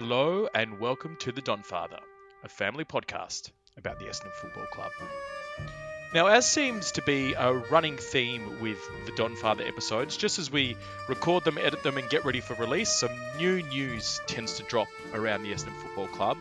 Hello and welcome to The Donfather, a family podcast about the Essendon Football Club. Now, as seems to be a running theme with the Donfather episodes, just as we record them, edit them, and get ready for release, some new news tends to drop around the Essendon Football Club.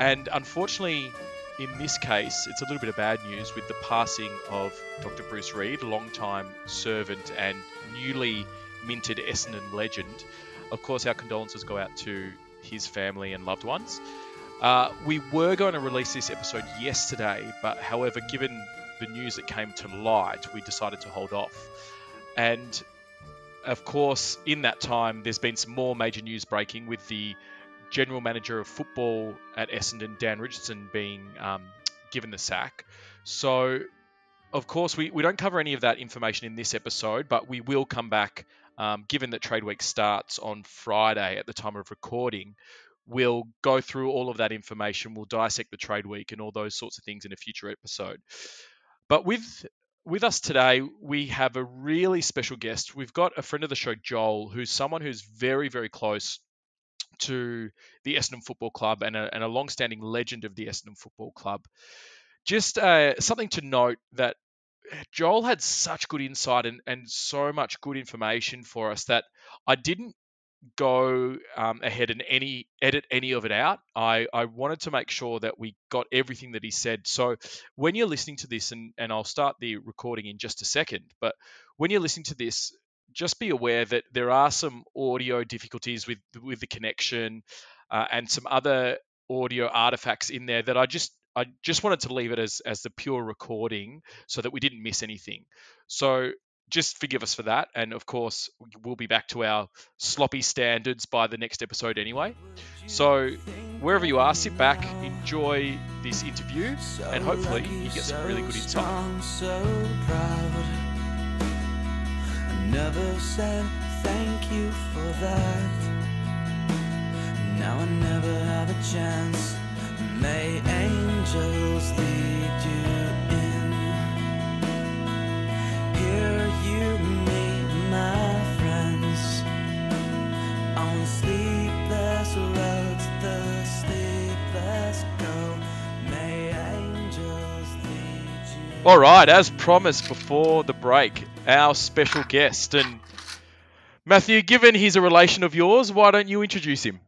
And unfortunately, in this case, it's a little bit of bad news with the passing of Dr. Bruce Reid, long-time servant and newly minted Essendon legend. Of course, our condolences go out to his family and loved ones. Uh, we were going to release this episode yesterday, but however, given the news that came to light, we decided to hold off. And of course, in that time, there's been some more major news breaking with the general manager of football at Essendon, Dan Richardson, being um, given the sack. So, of course, we, we don't cover any of that information in this episode, but we will come back, um, given that Trade Week starts on Friday at the time of recording. We'll go through all of that information. We'll dissect the trade week and all those sorts of things in a future episode. But with with us today, we have a really special guest. We've got a friend of the show, Joel, who's someone who's very, very close to the Essendon Football Club and a, and a long-standing legend of the Essendon Football Club. Just uh, something to note that Joel had such good insight and, and so much good information for us that I didn't go um, ahead and any edit any of it out. I, I wanted to make sure that we got everything that he said. So when you're listening to this, and, and I'll start the recording in just a second, but when you're listening to this, just be aware that there are some audio difficulties with with the connection uh, and some other audio artifacts in there that I just I just wanted to leave it as as the pure recording so that we didn't miss anything. So just forgive us for that. And of course, we'll be back to our sloppy standards by the next episode anyway. So, wherever you are, sit back, enjoy this interview, and hopefully, you get some really good insight. So never said thank you for that. Now I never have a chance. May angels lead you in. Here All right, as promised before the break, our special guest and Matthew, given he's a relation of yours, why don't you introduce him?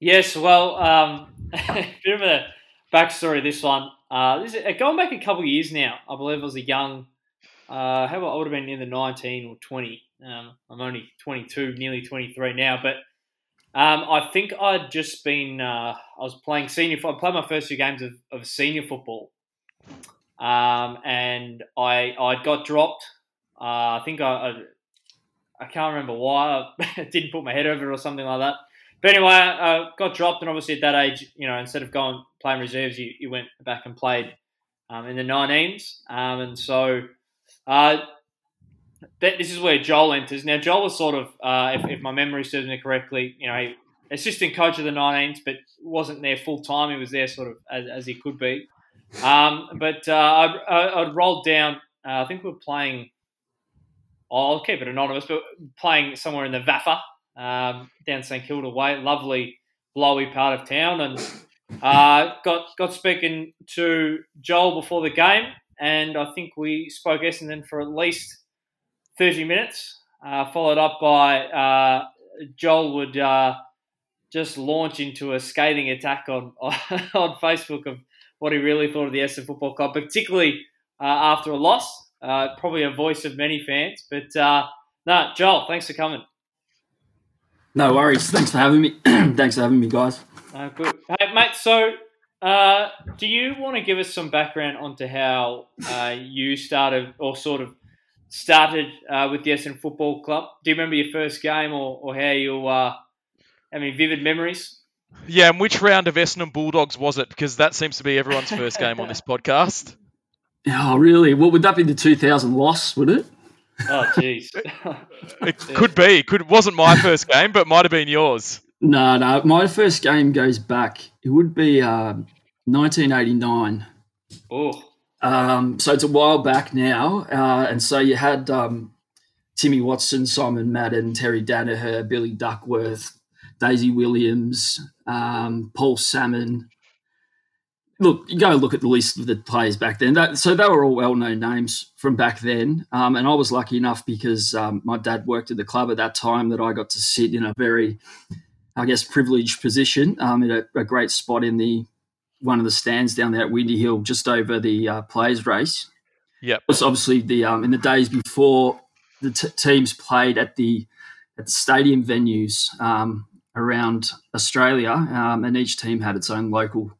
Yes, well, um, a bit of a backstory. Of this one, uh, this is, going back a couple years now. I believe I was a young, uh, how about I would have been in the nineteen or twenty. Um, I'm only twenty two, nearly twenty three now, but um, I think I'd just been, uh, I was playing senior. I played my first few games of, of senior football um, and I I got dropped. Uh, I think I, I, I can't remember why I didn't put my head over it or something like that. But anyway, I got dropped, and obviously at that age, you know, instead of going playing reserves, you, you went back and played um, in the 19s, um, and so uh, that, this is where Joel enters. Now, Joel was sort of, uh, if, if, my memory serves me correctly, you know, assistant coach of the 19s, but wasn't there full time. He was there sort of as, as he could be. Um, but uh, I, would rolled down. Uh, I think we were playing. I'll keep it anonymous, but playing somewhere in the Vaffa um, down St Kilda way. Lovely, blowy part of town, and uh, got got speaking to Joel before the game, and I think we spoke Essendon for at least thirty minutes. Uh, followed up by uh, Joel would uh, just launch into a scathing attack on on Facebook of what he really thought of the Essendon Football Club, particularly uh, after a loss. Uh, probably a voice of many fans. But uh, no, Joel, thanks for coming. No worries. Thanks for having me. thanks for having me, guys. Uh, good. Hey, mate, so uh, do you want to give us some background onto how uh, you started or sort of started uh, with the Essendon Football Club? Do you remember your first game or, or how you uh, have any vivid memories? Yeah, and which round of Essendon Bulldogs was it? Because that seems to be everyone's first game on this podcast. Oh, really? What would that be? The 2000 loss, would it? Oh, jeez. it could be. It could wasn't my first game, but might have been yours. No, no. My first game goes back. It would be uh, 1989. Oh. Um, so it's a while back now, uh, and so you had um, Timmy Watson, Simon Madden, Terry Daniher, Billy Duckworth, Daisy Williams, um, Paul Salmon. Look, you go look at the list of the players back then. That, so they were all well-known names from back then. Um, and I was lucky enough because um, my dad worked at the club at that time that I got to sit in a very, I guess, privileged position um, in a, a great spot in the one of the stands down there at Windy Hill, just over the uh, players' race. Yeah, It was obviously the um, in the days before the t- teams played at the at the stadium venues um, around Australia, um, and each team had its own local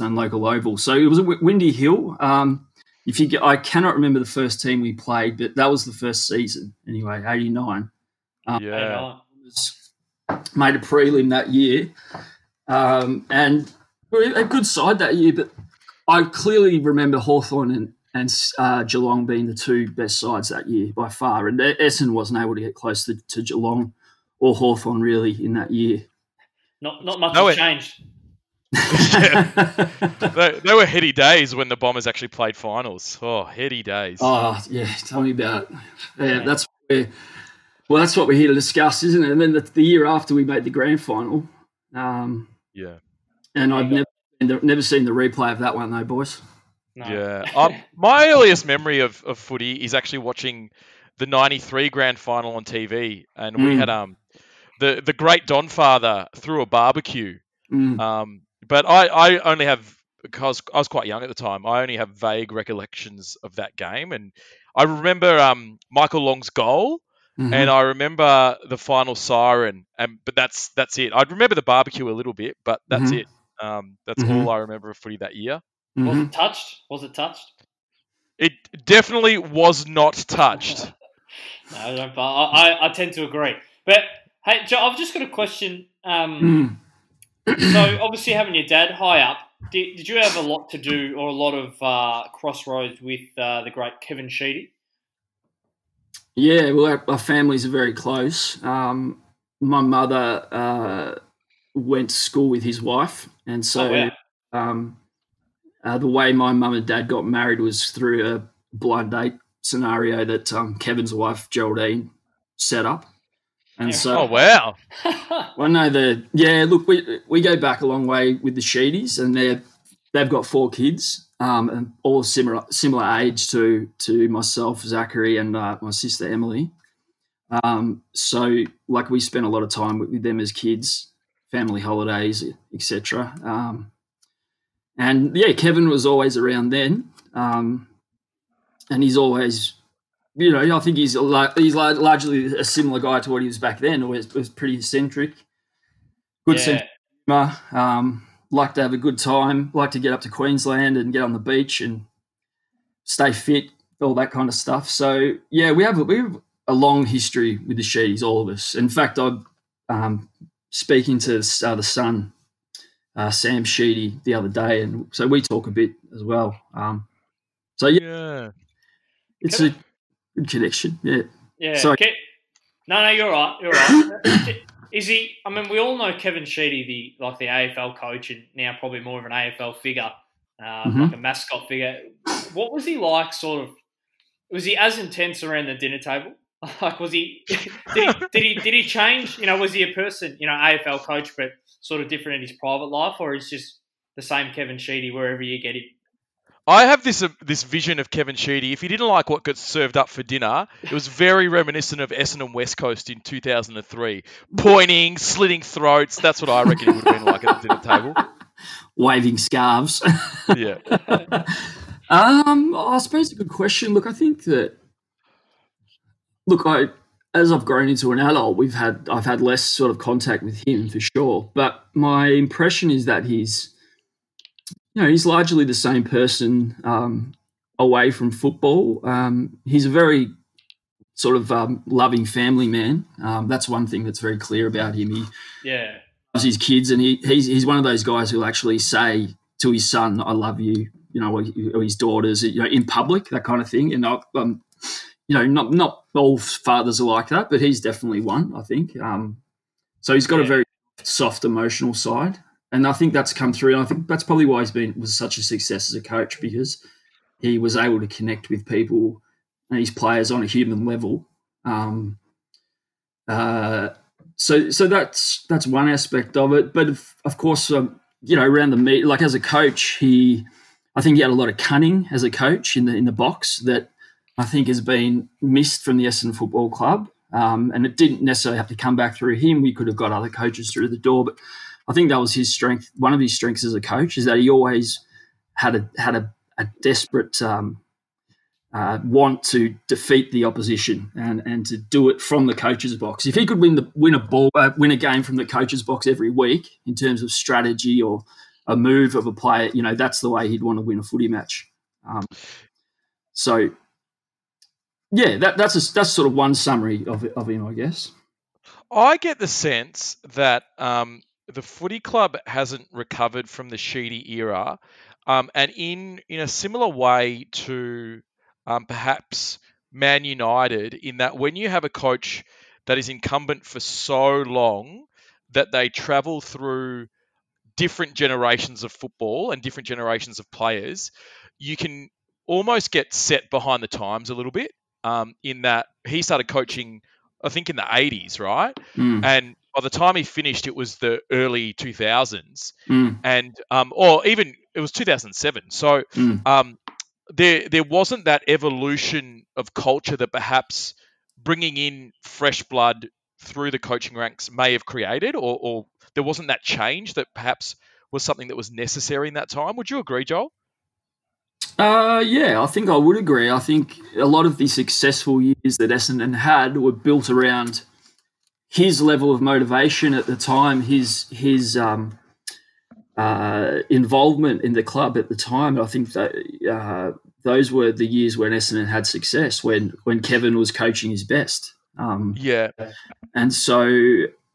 its own local oval. So it was a Windy Hill. Um, if you get, I cannot remember the first team we played, but that was the first season anyway, eighty nine. Um, Yeah. made a prelim that year, um, and we were a good side that year. But I clearly remember Hawthorn and and uh, Geelong being the two best sides that year by far. And Essendon wasn't able to get close to, to Geelong or Hawthorn really in that year. Not not much No, has it- changed. They, they were heady days when the Bombers actually played finals. Oh, heady days. oh yeah, tell me about it. Yeah, Yeah. that's where. Well, that's what we're here to discuss, isn't it? And then the, the year after we made the grand final, um, Yeah. and I've you never never seen the replay of that one though, boys. No. Yeah. Um, my earliest memory of, of footy is actually watching the 93 grand final on TV. And we Mm. had um the, the great Don Father threw a barbecue. Mm. Um, but I, I only have, because I was quite young at the time, I only have vague recollections of that game. And I remember um, Michael Long's goal. Mhm. and I remember the final siren, and but that's that's it. I remember the barbecue a little bit, but that's Mhm. it. Um, that's Mhm. all I remember of footy that year. Was Mhm. it touched? Was it touched? It definitely was not touched. No, I, don't, but I, I, I tend to agree. But hey, Joe, I've just got a question. Um, Mm. So obviously having your dad high up, did, did you have a lot to do or a lot of uh, crossroads with uh, the great Kevin Sheedy? Yeah, well, our, our families are very close. Um, my mother uh, went to school with his wife, and so oh, wow. um, uh, the way my mum and dad got married was through a blind date scenario that um, Kevin's wife Geraldine set up. And Yeah. so, Oh wow! I know the yeah. Look, we we go back a long way with the Sheedies, and they they've got four kids, um, and all similar similar age to to myself, Zachary, and uh, my sister Emily. Um, so, like, we spent a lot of time with, with them as kids, family holidays, etc. Um, and yeah, Kevin was always around then, um, and he's always you know, I think he's la- he's la- largely a similar guy to what he was back then. Always was pretty eccentric, good sense yeah. of humour. Um, like to have a good time. Like to get up to Queensland and get on the beach and stay fit, all that kind of stuff. So yeah, we have a, we have a long history with the Sheedies, all of us. In fact, I'm um, speaking to uh, the son, uh, Sam Sheedy, the other day, and so we talk a bit as well. Um, so yeah, Yeah. it's Can a good connection. Yeah. Yeah. Sorry. Ke- no, no, you're right. You're right. Is he? I mean, we all know Kevin Sheedy, the like the AFL coach, and now probably more of an AFL figure, um, Mhm. like a mascot figure. What was he like? Sort of. Was he as intense around the dinner table? Like, was he? Did he? Did he? Did he change? You know, was he a person? You know, AFL coach, but sort of different in his private life, or is just the same Kevin Sheedy wherever you get him? I have this uh, this vision of Kevin Sheedy. If he didn't like what got served up for dinner, it was very reminiscent of Essendon West Coast in 2003. Pointing, slitting throats. That's what I reckon it would have been like at the dinner table. Waving scarves. Yeah. Um, I suppose a good question. Look, I think that look, I as I've grown into an adult, we've had I've had less sort of contact with him for sure. But my impression is that he's you know, he's largely the same person um, away from football. Um, he's a very sort of um, loving family man. Um, that's one thing that's very clear about him. He Yeah. loves his kids, and he, he's he's one of those guys who'll actually say to his son, "I love you," you know, or, his daughters, you know, in public, that kind of thing. And I, um, you know, not not all fathers are like that, but he's definitely one. I think. Um, so he's got a very soft emotional side, and I think that's come through. And I think that's probably why he's been was such a success as a coach because he was able to connect with people and his players on a human level. Um, uh, so so that's that's one aspect of it. But of, of course, um, you know, around the meet, like as a coach, he, I think he had a lot of cunning as a coach in the in the box that I think has been missed from the Essendon Football Club. Um, and it didn't necessarily have to come back through him. We could have got other coaches through the door, but I think that was his strength. One of his strengths as a coach is that he always had a had a, a desperate um, uh, want to defeat the opposition and, and to do it from the coach's box. If he could win the win a ball uh, win a game from the coach's box every week in terms of strategy or a move of a player, you know that's the way he'd want to win a footy match. Um, so, yeah, that, that's a, that's sort of one summary of of him, I guess. I get the sense that um, the footy club hasn't recovered from the Sheedy era, um, and in in a similar way to um, perhaps Man United in that when you have a coach that is incumbent for so long that they travel through different generations of football and different generations of players, you can almost get set behind the times a little bit. Um, in that he started coaching, I think in the 80s, right? Mm. And by the time he finished, it was the early 2000s, Mm. and um, or even it was 2007. So Mm. um, there there wasn't that evolution of culture that perhaps bringing in fresh blood through the coaching ranks may have created, or, or there wasn't that change that perhaps was something that was necessary in that time. Would you agree, Joel? Uh, yeah, I think I would agree. I think a lot of the successful years that Essendon had were built around his level of motivation at the time, his his um, uh, involvement in the club at the time. I think that uh, those were the years when Essendon had success, when when Kevin was coaching his best. Um, Yeah, and so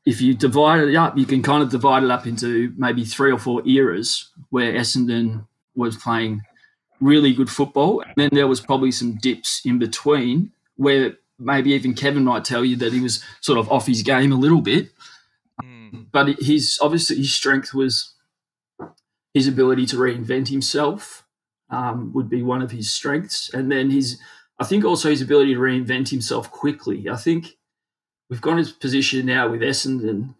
if you divide it up, you can kind of divide it up into maybe three or four eras where Essendon was playing really good football. And then there was probably some dips in between where maybe even Kevin might tell you that he was sort of off his game a little bit. Mm, But his obviously his strength was his ability to reinvent himself um, would be one of his strengths, and then his I think also his ability to reinvent himself quickly. I think we've got his position now with Essendon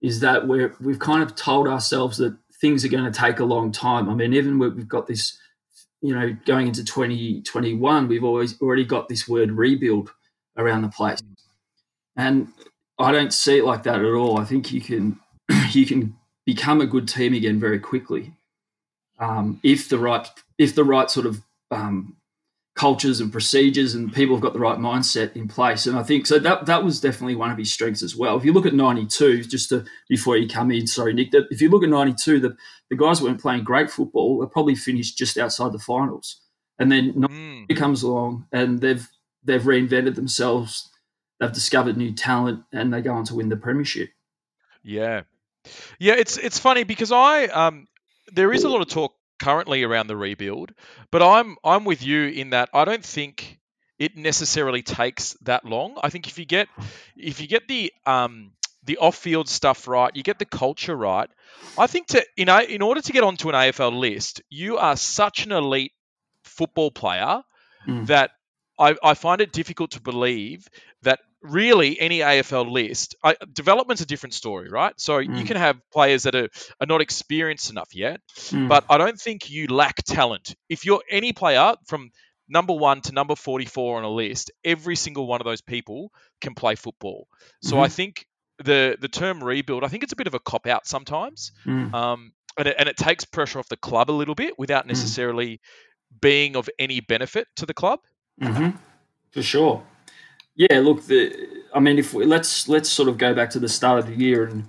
is that we're we've kind of told ourselves that things are going to take a long time. I mean, even we've got this, you know, going into 2021, we've always already got this word rebuild around the place. And I don't see it like that at all. I think you can you can become a good team again very quickly um, if the right if the right sort of um, cultures and procedures and people have got the right mindset in place. And I think so that that was definitely one of his strengths as well. If you look at '92, just to, before you come in, sorry Nick, that if you look at '92, the the guys weren't playing great football. They probably finished just outside the finals, and then mm. comes along and they've they've reinvented themselves. They've discovered new talent and they go on to win the premiership. Yeah, yeah. It's it's funny because I um there is a lot of talk currently around the rebuild, but I'm I'm with you in that I don't think it necessarily takes that long. I think if you get if you get the um the off-field stuff right, you get the culture right. I think to you know in order to get onto an AFL list, you are such an elite football player Mm. that I, I find it difficult to believe that really any AFL list, I, development's a different story, right? So you Mm. can have players that are, are not experienced enough yet, Mm. but I don't think you lack talent. If you're any player from number one to number 44 on a list, every single one of those people can play football. So I Mhm. think the the term rebuild, I think it's a bit of a cop out sometimes. Mm. Um, and, it, and it takes pressure off the club a little bit without necessarily being of any benefit to the club. hmm For sure. Yeah. Look, the I mean, if we, let's let's sort of go back to the start of the year, and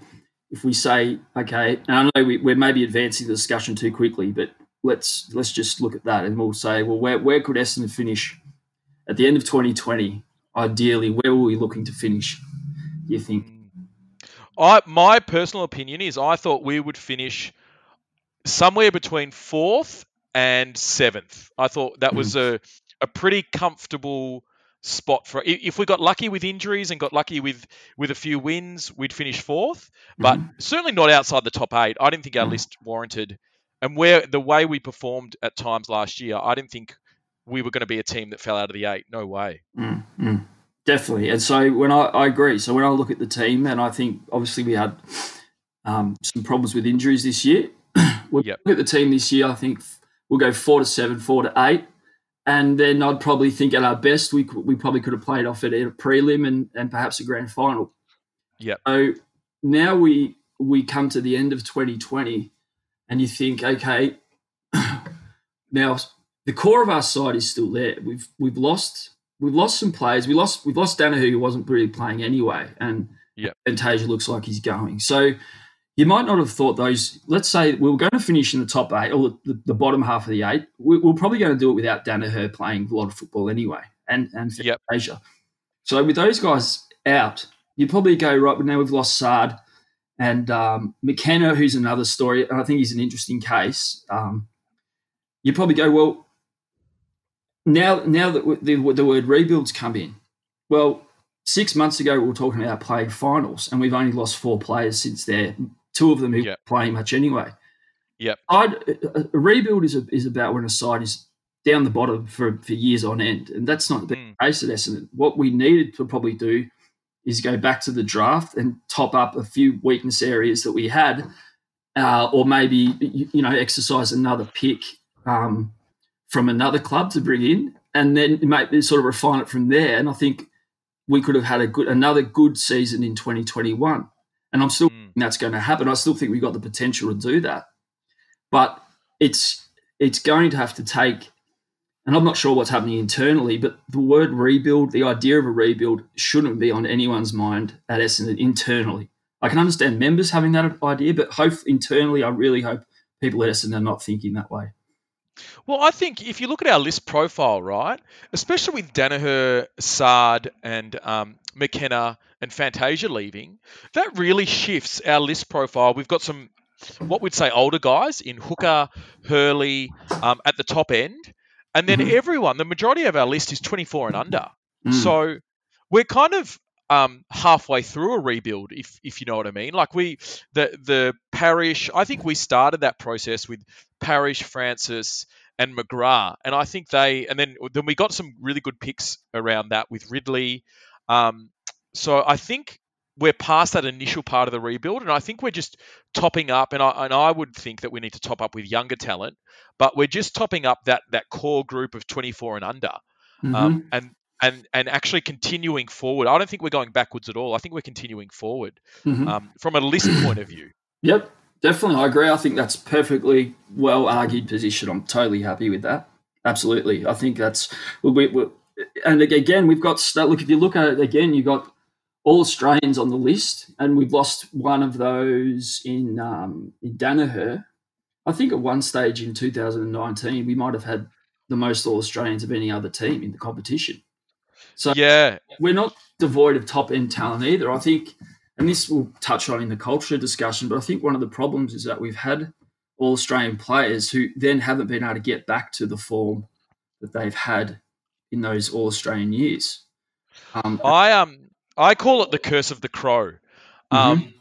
if we say, okay, and I know we, we're maybe advancing the discussion too quickly, but let's let's just look at that, and we'll say, well, where where could Essendon finish at the end of 2020? Ideally, where were we looking to finish? Do you think? I my personal opinion is I thought we would finish somewhere between fourth and seventh. I thought that was mm. a a pretty comfortable spot for if we got lucky with injuries and got lucky with with a few wins, we'd finish fourth, but Mhm. certainly not outside the top eight. I didn't think our Mhm. list warranted, and where the way we performed at times last year, I didn't think we were going to be a team that fell out of the eight. No way. Mm, mm. definitely. And so when I, I agree, so when I look at the team, and I think obviously we had um, some problems with injuries this year. when Yep. look at the team this year, I think we'll go four to seven, four to eight. And then I'd probably think at our best, we, we probably could have played off it at a prelim and, and perhaps a grand final. Yep. So now we we come to the end of 2020 and you think, okay, now the core of our side is still there. We've we've lost we've lost some players. We lost we've lost Daniher who wasn't really playing anyway, and Yep. Fantasia looks like he's going. So you might not have thought those. Let's say we were going to finish in the top eight or the, the bottom half of the eight. We, we're probably going to do it without Daniher playing a lot of football anyway, and and Yep. Fantasia. So with those guys out, you'd probably go right. But now we've lost Saad and um, McKenna, who's another story, and I think he's an interesting case. Um, you probably go well. Now, now that the, the word rebuilds come in, well, six months ago we were talking about playing finals, and we've only lost four players since there. Two of them who Yep. playing much anyway. I'd, a, a rebuild is a, is about when a side is down the bottom for, for years on end, and that's not the Mm. case at Essendon. What we needed to probably do is go back to the draft and top up a few weakness areas that we had, uh, or maybe you, you know exercise another pick um, from another club to bring in, and then maybe sort of refine it from there. And I think we could have had a good another good season in 2021, and I'm still Mm. That's going to happen. I still think we've got the potential to do that, but it's it's going to have to take and I'm not sure what's happening internally, but the word rebuild, the idea of a rebuild, shouldn't be on anyone's mind at Essendon internally. I can understand members having that idea, but hope internally, I really hope people at Essendon are not thinking that way. Well, I think if you look at our list profile, right, especially with Daniher, Saad, and um, McKenna and Fantasia leaving, that really shifts our list profile. We've got some, what we'd say, older guys in Hooker, Hurley um, at the top end. And then Mhm. everyone, the majority of our list is 24 and under. Mm. So we're kind of um, halfway through a rebuild, if if you know what I mean. Like we, the the parish, I think we started that process with Parish, Francis, and McGrath, and I think they, and then then we got some really good picks around that with Ridley. Um, so I think we're past that initial part of the rebuild, and I think we're just topping up. And I and I would think that we need to top up with younger talent, but we're just topping up that that core group of 24 and under Mhm. um, and and and actually continuing forward. I don't think we're going backwards at all. I think we're continuing forward Mhm. um, from a list point of view. Yep, definitely. I agree. I think that's perfectly well argued position. I'm totally happy with that. Absolutely. I think that's we, we, and again we've got look if you look at it again you've got all Australians on the list and we've lost one of those in um, in Daniher. I think at one stage in 2019 we might have had the most all Australians of any other team in the competition. So Yeah, we're not devoid of top end talent either. I think, and this will touch on in the culture discussion, but I think one of the problems is that we've had all Australian players who then haven't been able to get back to the form that they've had in those all Australian years. Um, I um I call it the curse of the crow, um,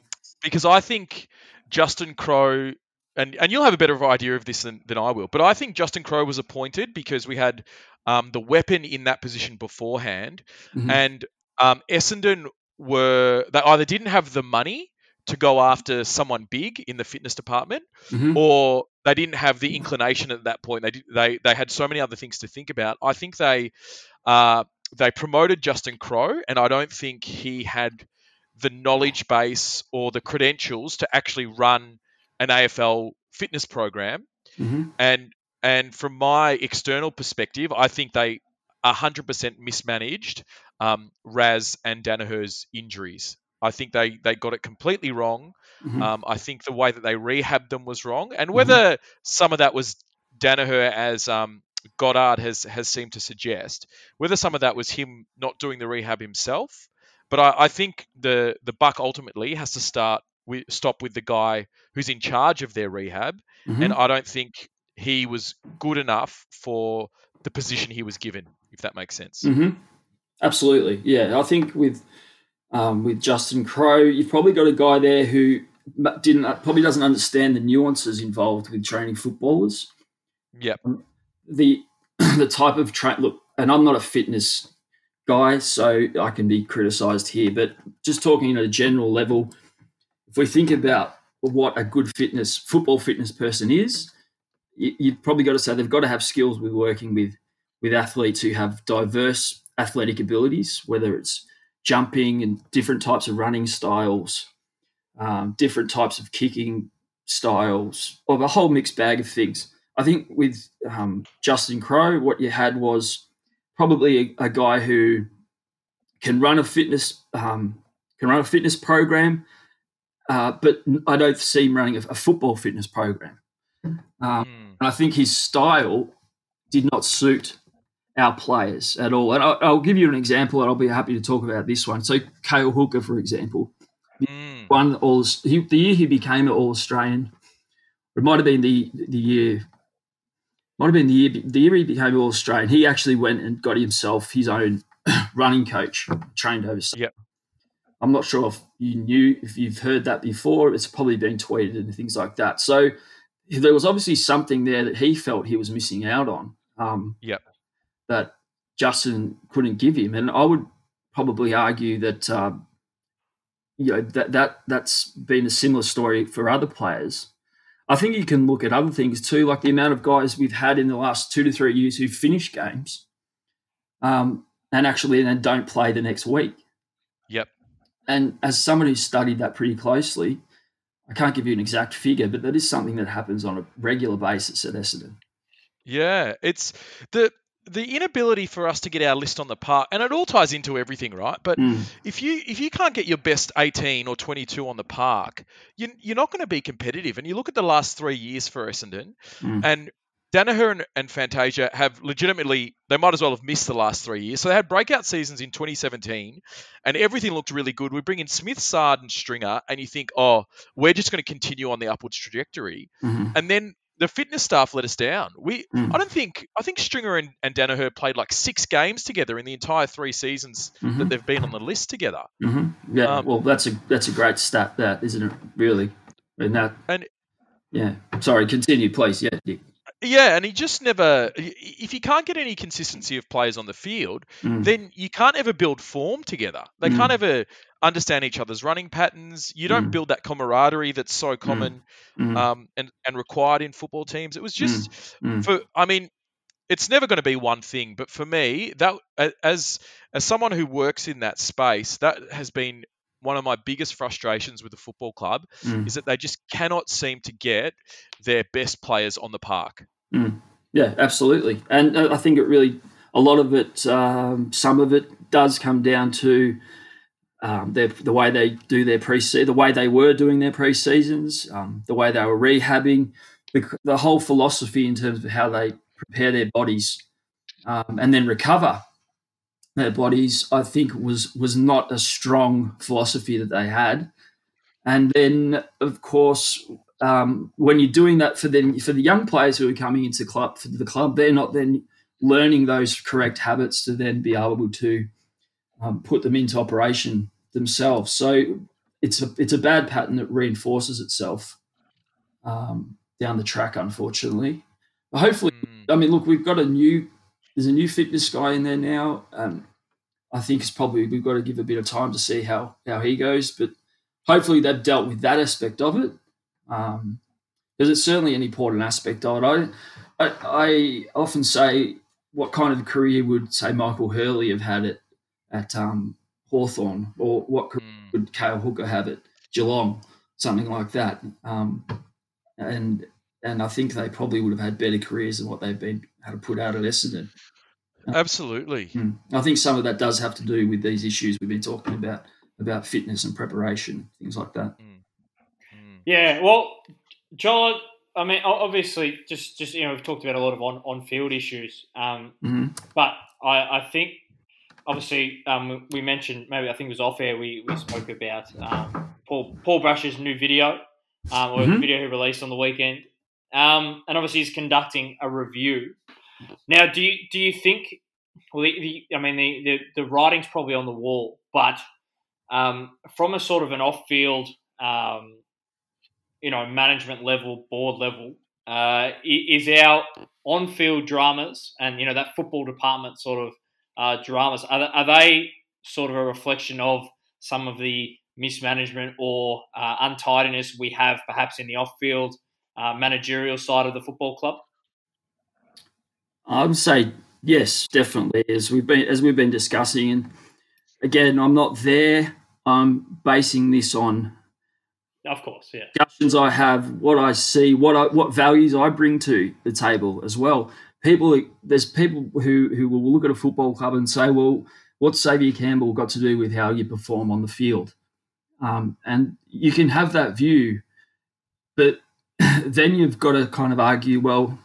because I think Justin Crow. And, and you'll have a better idea of this than, than I will. But I think Justin Crow was appointed because we had um, the weapon in that position beforehand. Mhm. and um, Essendon were they either didn't have the money to go after someone big in the fitness department, Mhm. or they didn't have the inclination at that point. They did, they they had so many other things to think about. I think they uh, they promoted Justin Crow, and I don't think he had the knowledge base or the credentials to actually run an AFL fitness program Mhm. and and from my external perspective, I think they 100% mismanaged um, Raz and Daniher's injuries. I think they they got it completely wrong. Mhm. Um, I think the way that they rehabbed them was wrong, and whether some of that was Daniher, as um, Goddard has has seemed to suggest, whether some of that was him not doing the rehab himself. But I, I think the the buck ultimately has to start with stop with the guy who's in charge of their rehab, Mhm. and I don't think he was good enough for the position he was given, if that makes sense. hmm Absolutely, yeah. I think with um, with Justin Crow, you've probably got a guy there who didn't probably doesn't understand the nuances involved with training footballers. Yep. the the type of train look, and I'm not a fitness guy, so I can be criticised here. But just talking at a general level, if we think about what a good fitness football fitness person is, you've probably got to say they've got to have skills with working with with athletes who have diverse athletic abilities, whether it's jumping and different types of running styles, um, different types of kicking styles, or a whole mixed bag of things. I think with um, Justin Crow, what you had was probably a, a guy who can run a fitness um, can run a fitness program, uh, but I don't see him running a, a football fitness program. Um, mm. And I think his style did not suit our players at all. And I'll, I'll, give you an example, and I'll be happy to talk about this one. So Cale Hooker, for example, mm. won all he, the year he became an All Australian. It might have been the the year. Might have been the year the year he became All Australian. He actually went and got himself his own running coach, trained overseas. Yep. I'm not sure if you knew if you've heard that before. It's probably been tweeted and things like that. So there was obviously something there that he felt he was missing out on. Um, yep that Justin couldn't give him. And I would probably argue that uh, you know that that that's been a similar story for other players. I think you can look at other things too, like the amount of guys we've had in the last two to three years who finish games, um, and actually then don't play the next week. Yep. And as someone who's studied that pretty closely, I can't give you an exact figure, but that is something that happens on a regular basis at Essendon. Yeah, it's the the inability for us to get our list on the park, and it all ties into everything, right? But mm. if you if you can't get your best 18 or 22 on the park, you, you're not going to be competitive. And you look at the last three years for Essendon, mm. and Daniher and, and, Fantasia have legitimately, they might as well have missed the last three years. So they had breakout seasons in 2017 and everything looked really good. We bring in Smith, Saad, and Stringer, and you think, oh, we're just going to continue on the upwards trajectory. Mm-hmm. And then the fitness staff let us down. We, mm. I don't think, I think Stringer and, and Daniher played like six games together in the entire three seasons mm-hmm. that they've been on the list together. Mm-hmm. Yeah, um, well, that's a that's a great stat, that isn't it? Really, and that. And yeah, sorry, continue, please. Yeah. Yeah, and he just never. If you can't get any consistency of players on the field, mm. then you can't ever build form together. They mm. can't ever understand each other's running patterns. You don't mm. build that camaraderie that's so mm. common mm. um, and and required in football teams. It was just mm. for. I mean, it's never going to be one thing, but for me, that as as someone who works in that space, that has been one of my biggest frustrations with the football club mm. is that they just cannot seem to get their best players on the park. Mm. Yeah, absolutely. And uh, I think it really, a lot of it, um, some of it does come down to um, their, the way they do their pre the way they were doing their pre seasons, um, the way they were rehabbing, the, the, whole philosophy in terms of how they prepare their bodies um, and then recover their bodies, I think was was not a strong philosophy that they had. And then, of course, um, when you're doing that for them for the young players who are coming into club for the club, they're not then learning those correct habits to then be able to um, put them into operation themselves. So it's a it's a bad pattern that reinforces itself um, down the track, unfortunately. But hopefully, mm. I mean, look, we've got a new there's a new fitness guy in there now. Um, I think it's probably we've got to give a bit of time to see how how he goes, but hopefully they've dealt with that aspect of it because um, it's certainly an important aspect of it. I, I, I often say what kind of career would say Michael Hurley have had it at um, Hawthorn, or what could, mm. would Cale Hooker have at Geelong, something like that. Um, and and I think they probably would have had better careers than what they've been had to put out at Essendon. Absolutely. Hmm. I think some of that does have to do with these issues we've been talking about about fitness and preparation, things like that. Mm. Mm. Yeah, well, John, I mean, obviously, just just you know, we've talked about a lot of on on field issues, um, mm-hmm. but I, I think obviously um, we mentioned maybe I think it was off air we, we spoke about um, Paul Paul Brasher's new video um, or mm-hmm. the video he released on the weekend, um, and obviously he's conducting a review. Now, do you do you think? Well, the, the, I mean, the, the, the writing's probably on the wall, but um, from a sort of an off-field, um, you know, management level, board level, uh, is our on-field dramas and you know that football department sort of uh, dramas. Are, are they sort of a reflection of some of the mismanagement or uh, untidiness we have perhaps in the off-field uh, managerial side of the football club? I would say yes, definitely. As we've been as we've been discussing, and again, I'm not there. I'm basing this on of course, yeah. Discussions I have, what I see, what I, what values I bring to the table as well. People, there's people who who will look at a football club and say, "Well, what's Xavier Campbell got to do with how you perform on the field?" Um, and you can have that view, but then you've got to kind of argue, well,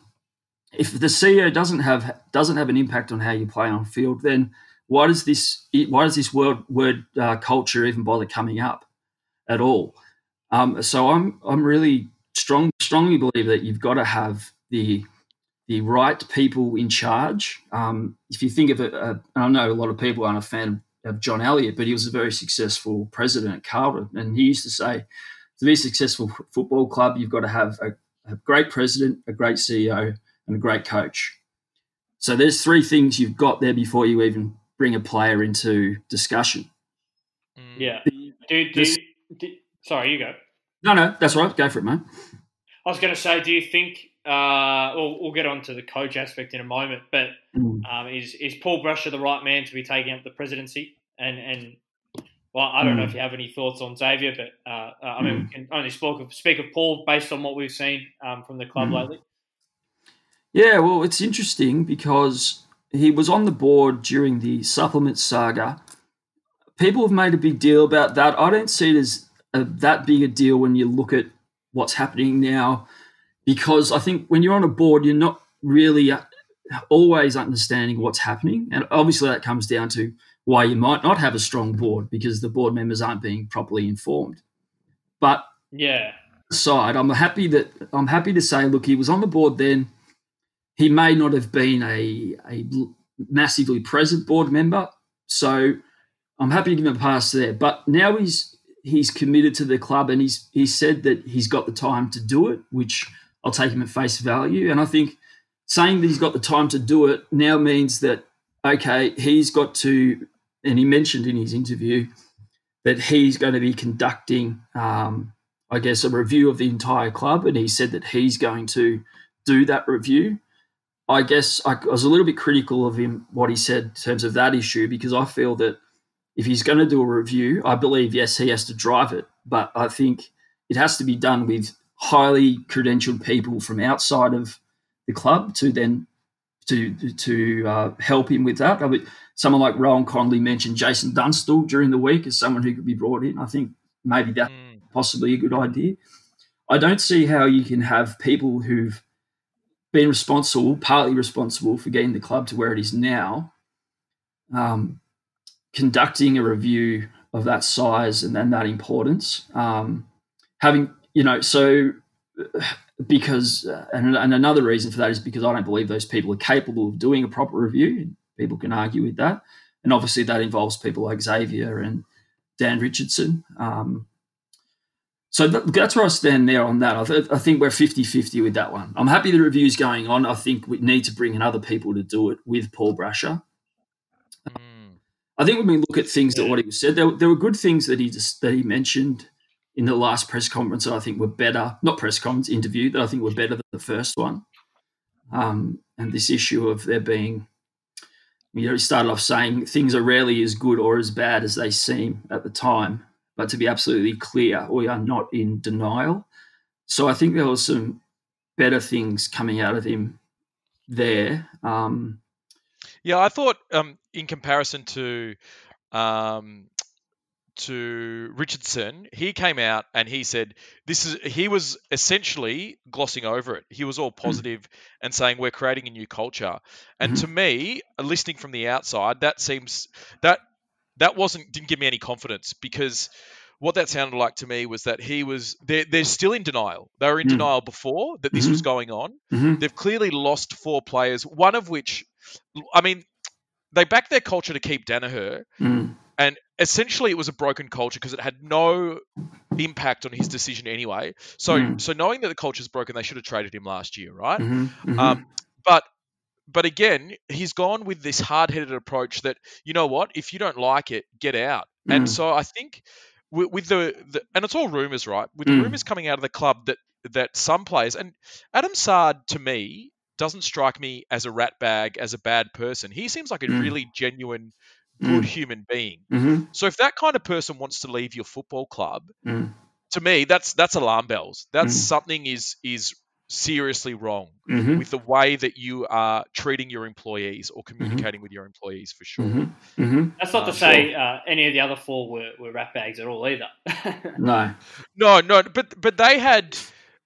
if the CEO doesn't have doesn't have an impact on how you play on field, then why does this why does this word word uh, culture even bother coming up at all? Um, so I'm I'm really strong strongly believe that you've got to have the the right people in charge. Um, if you think of it, uh, I know a lot of people aren't a fan of John Elliott, but he was a very successful president at Carlton, and he used to say, to be a successful football club, you've got to have a, a great president, a great CEO, and a great coach. So there's three things you've got there before you even bring a player into discussion. Mm. Yeah. The, do, do, do, sorry, you go. No, no, that's right. Go for it, mate. I was going to say, do you think? Uh, we'll, we'll get on to the coach aspect in a moment, but mm. um, is is Paul Brasher the right man to be taking up the presidency? And and well, I don't mm. know if you have any thoughts on Xavier, but uh, uh, I mean, mm. we can only speak of, speak of Paul based on what we've seen um, from the club mm. lately. Yeah, well, it's interesting because he was on the board during the supplement saga. People have made a big deal about that. I don't see it as a, that big a deal when you look at what's happening now, because I think when you're on a board, you're not really uh, always understanding what's happening, and obviously that comes down to why you might not have a strong board because the board members aren't being properly informed. But yeah, side, I'm happy that I'm happy to say, look, he was on the board then. He may not have been a a massively present board member, so I'm happy to give him a pass there. But now he's he's committed to the club and he's he said that he's got the time to do it, which I'll take him at face value. And I think saying that he's got the time to do it now means that okay, he's got to, and he mentioned in his interview that he's going to be conducting, um, I guess, a review of the entire club, and he said that he's going to do that review. I guess I was a little bit critical of him what he said in terms of that issue because I feel that if he's going to do a review, I believe, yes, he has to drive it. But I think it has to be done with highly credentialed people from outside of the club to then to to uh, help him with that. I mean, someone like Rohan Connolly mentioned Jason Dunstall during the week as someone who could be brought in. I think maybe that's mm. possibly a good idea. I don't see how you can have people who've been responsible, partly responsible for getting the club to where it is now, um, conducting a review of that size and, and that importance. Um, having, you know, so because, uh, and, and another reason for that is because I don't believe those people are capable of doing a proper review. People can argue with that. And obviously that involves people like Xavier and Dan Richardson. Um, so that's where I stand there on that. I, th- I, think we're 50 50 with that one. I'm happy the review's going on. I think we need to bring in other people to do it with Paul Brasher. Mm. I think when we look at things that what he said, there, there were good things that he just that he mentioned in the last press conference that I think were better, not press conference interview that I think were better than the first one. Um, and this issue of there being, you know, he started off saying things are rarely as good or as bad as they seem at the time. But to be absolutely clear, we are not in denial. So I think there was some better things coming out of him there. Um, yeah, I thought um, in comparison to um, to Richardson, he came out and he said this is he was essentially glossing over it. He was all hmm. positive and saying we're creating a new culture. And mm-hmm. to me, listening from the outside, that seems that that wasn't didn't give me any confidence because what that sounded like to me was that he was they're, they're still in denial. They were in mm. denial before that this mm-hmm. was going on. Mm-hmm. They've clearly lost four players, one of which, I mean, they backed their culture to keep Daniher mm. and essentially it was a broken culture because it had no impact on his decision anyway. So, mm. so knowing that the culture is broken, they should have traded him last year, right? Mm-hmm. Mm-hmm. Um, but but again, he's gone with this hard-headed approach that you know what, if you don't like it, get out. Mm. And so I think with, with the, the and it's all rumors, right? With the Mm. rumors coming out of the club that that some players and Adam Saad to me doesn't strike me as a rat bag, as a bad person. He seems like a Mm. really genuine, good Mm. human being. Mm-hmm. So if that kind of person wants to leave your football club, Mm. to me, that's that's alarm bells. That's Mm. something is is seriously wrong Mm-hmm. with the way that you are treating your employees or communicating with your employees for sure. Mm-hmm. Mm-hmm. That's not Uh, to say uh, any of the other four were, were rat bags at all either. No. No, no, but but they had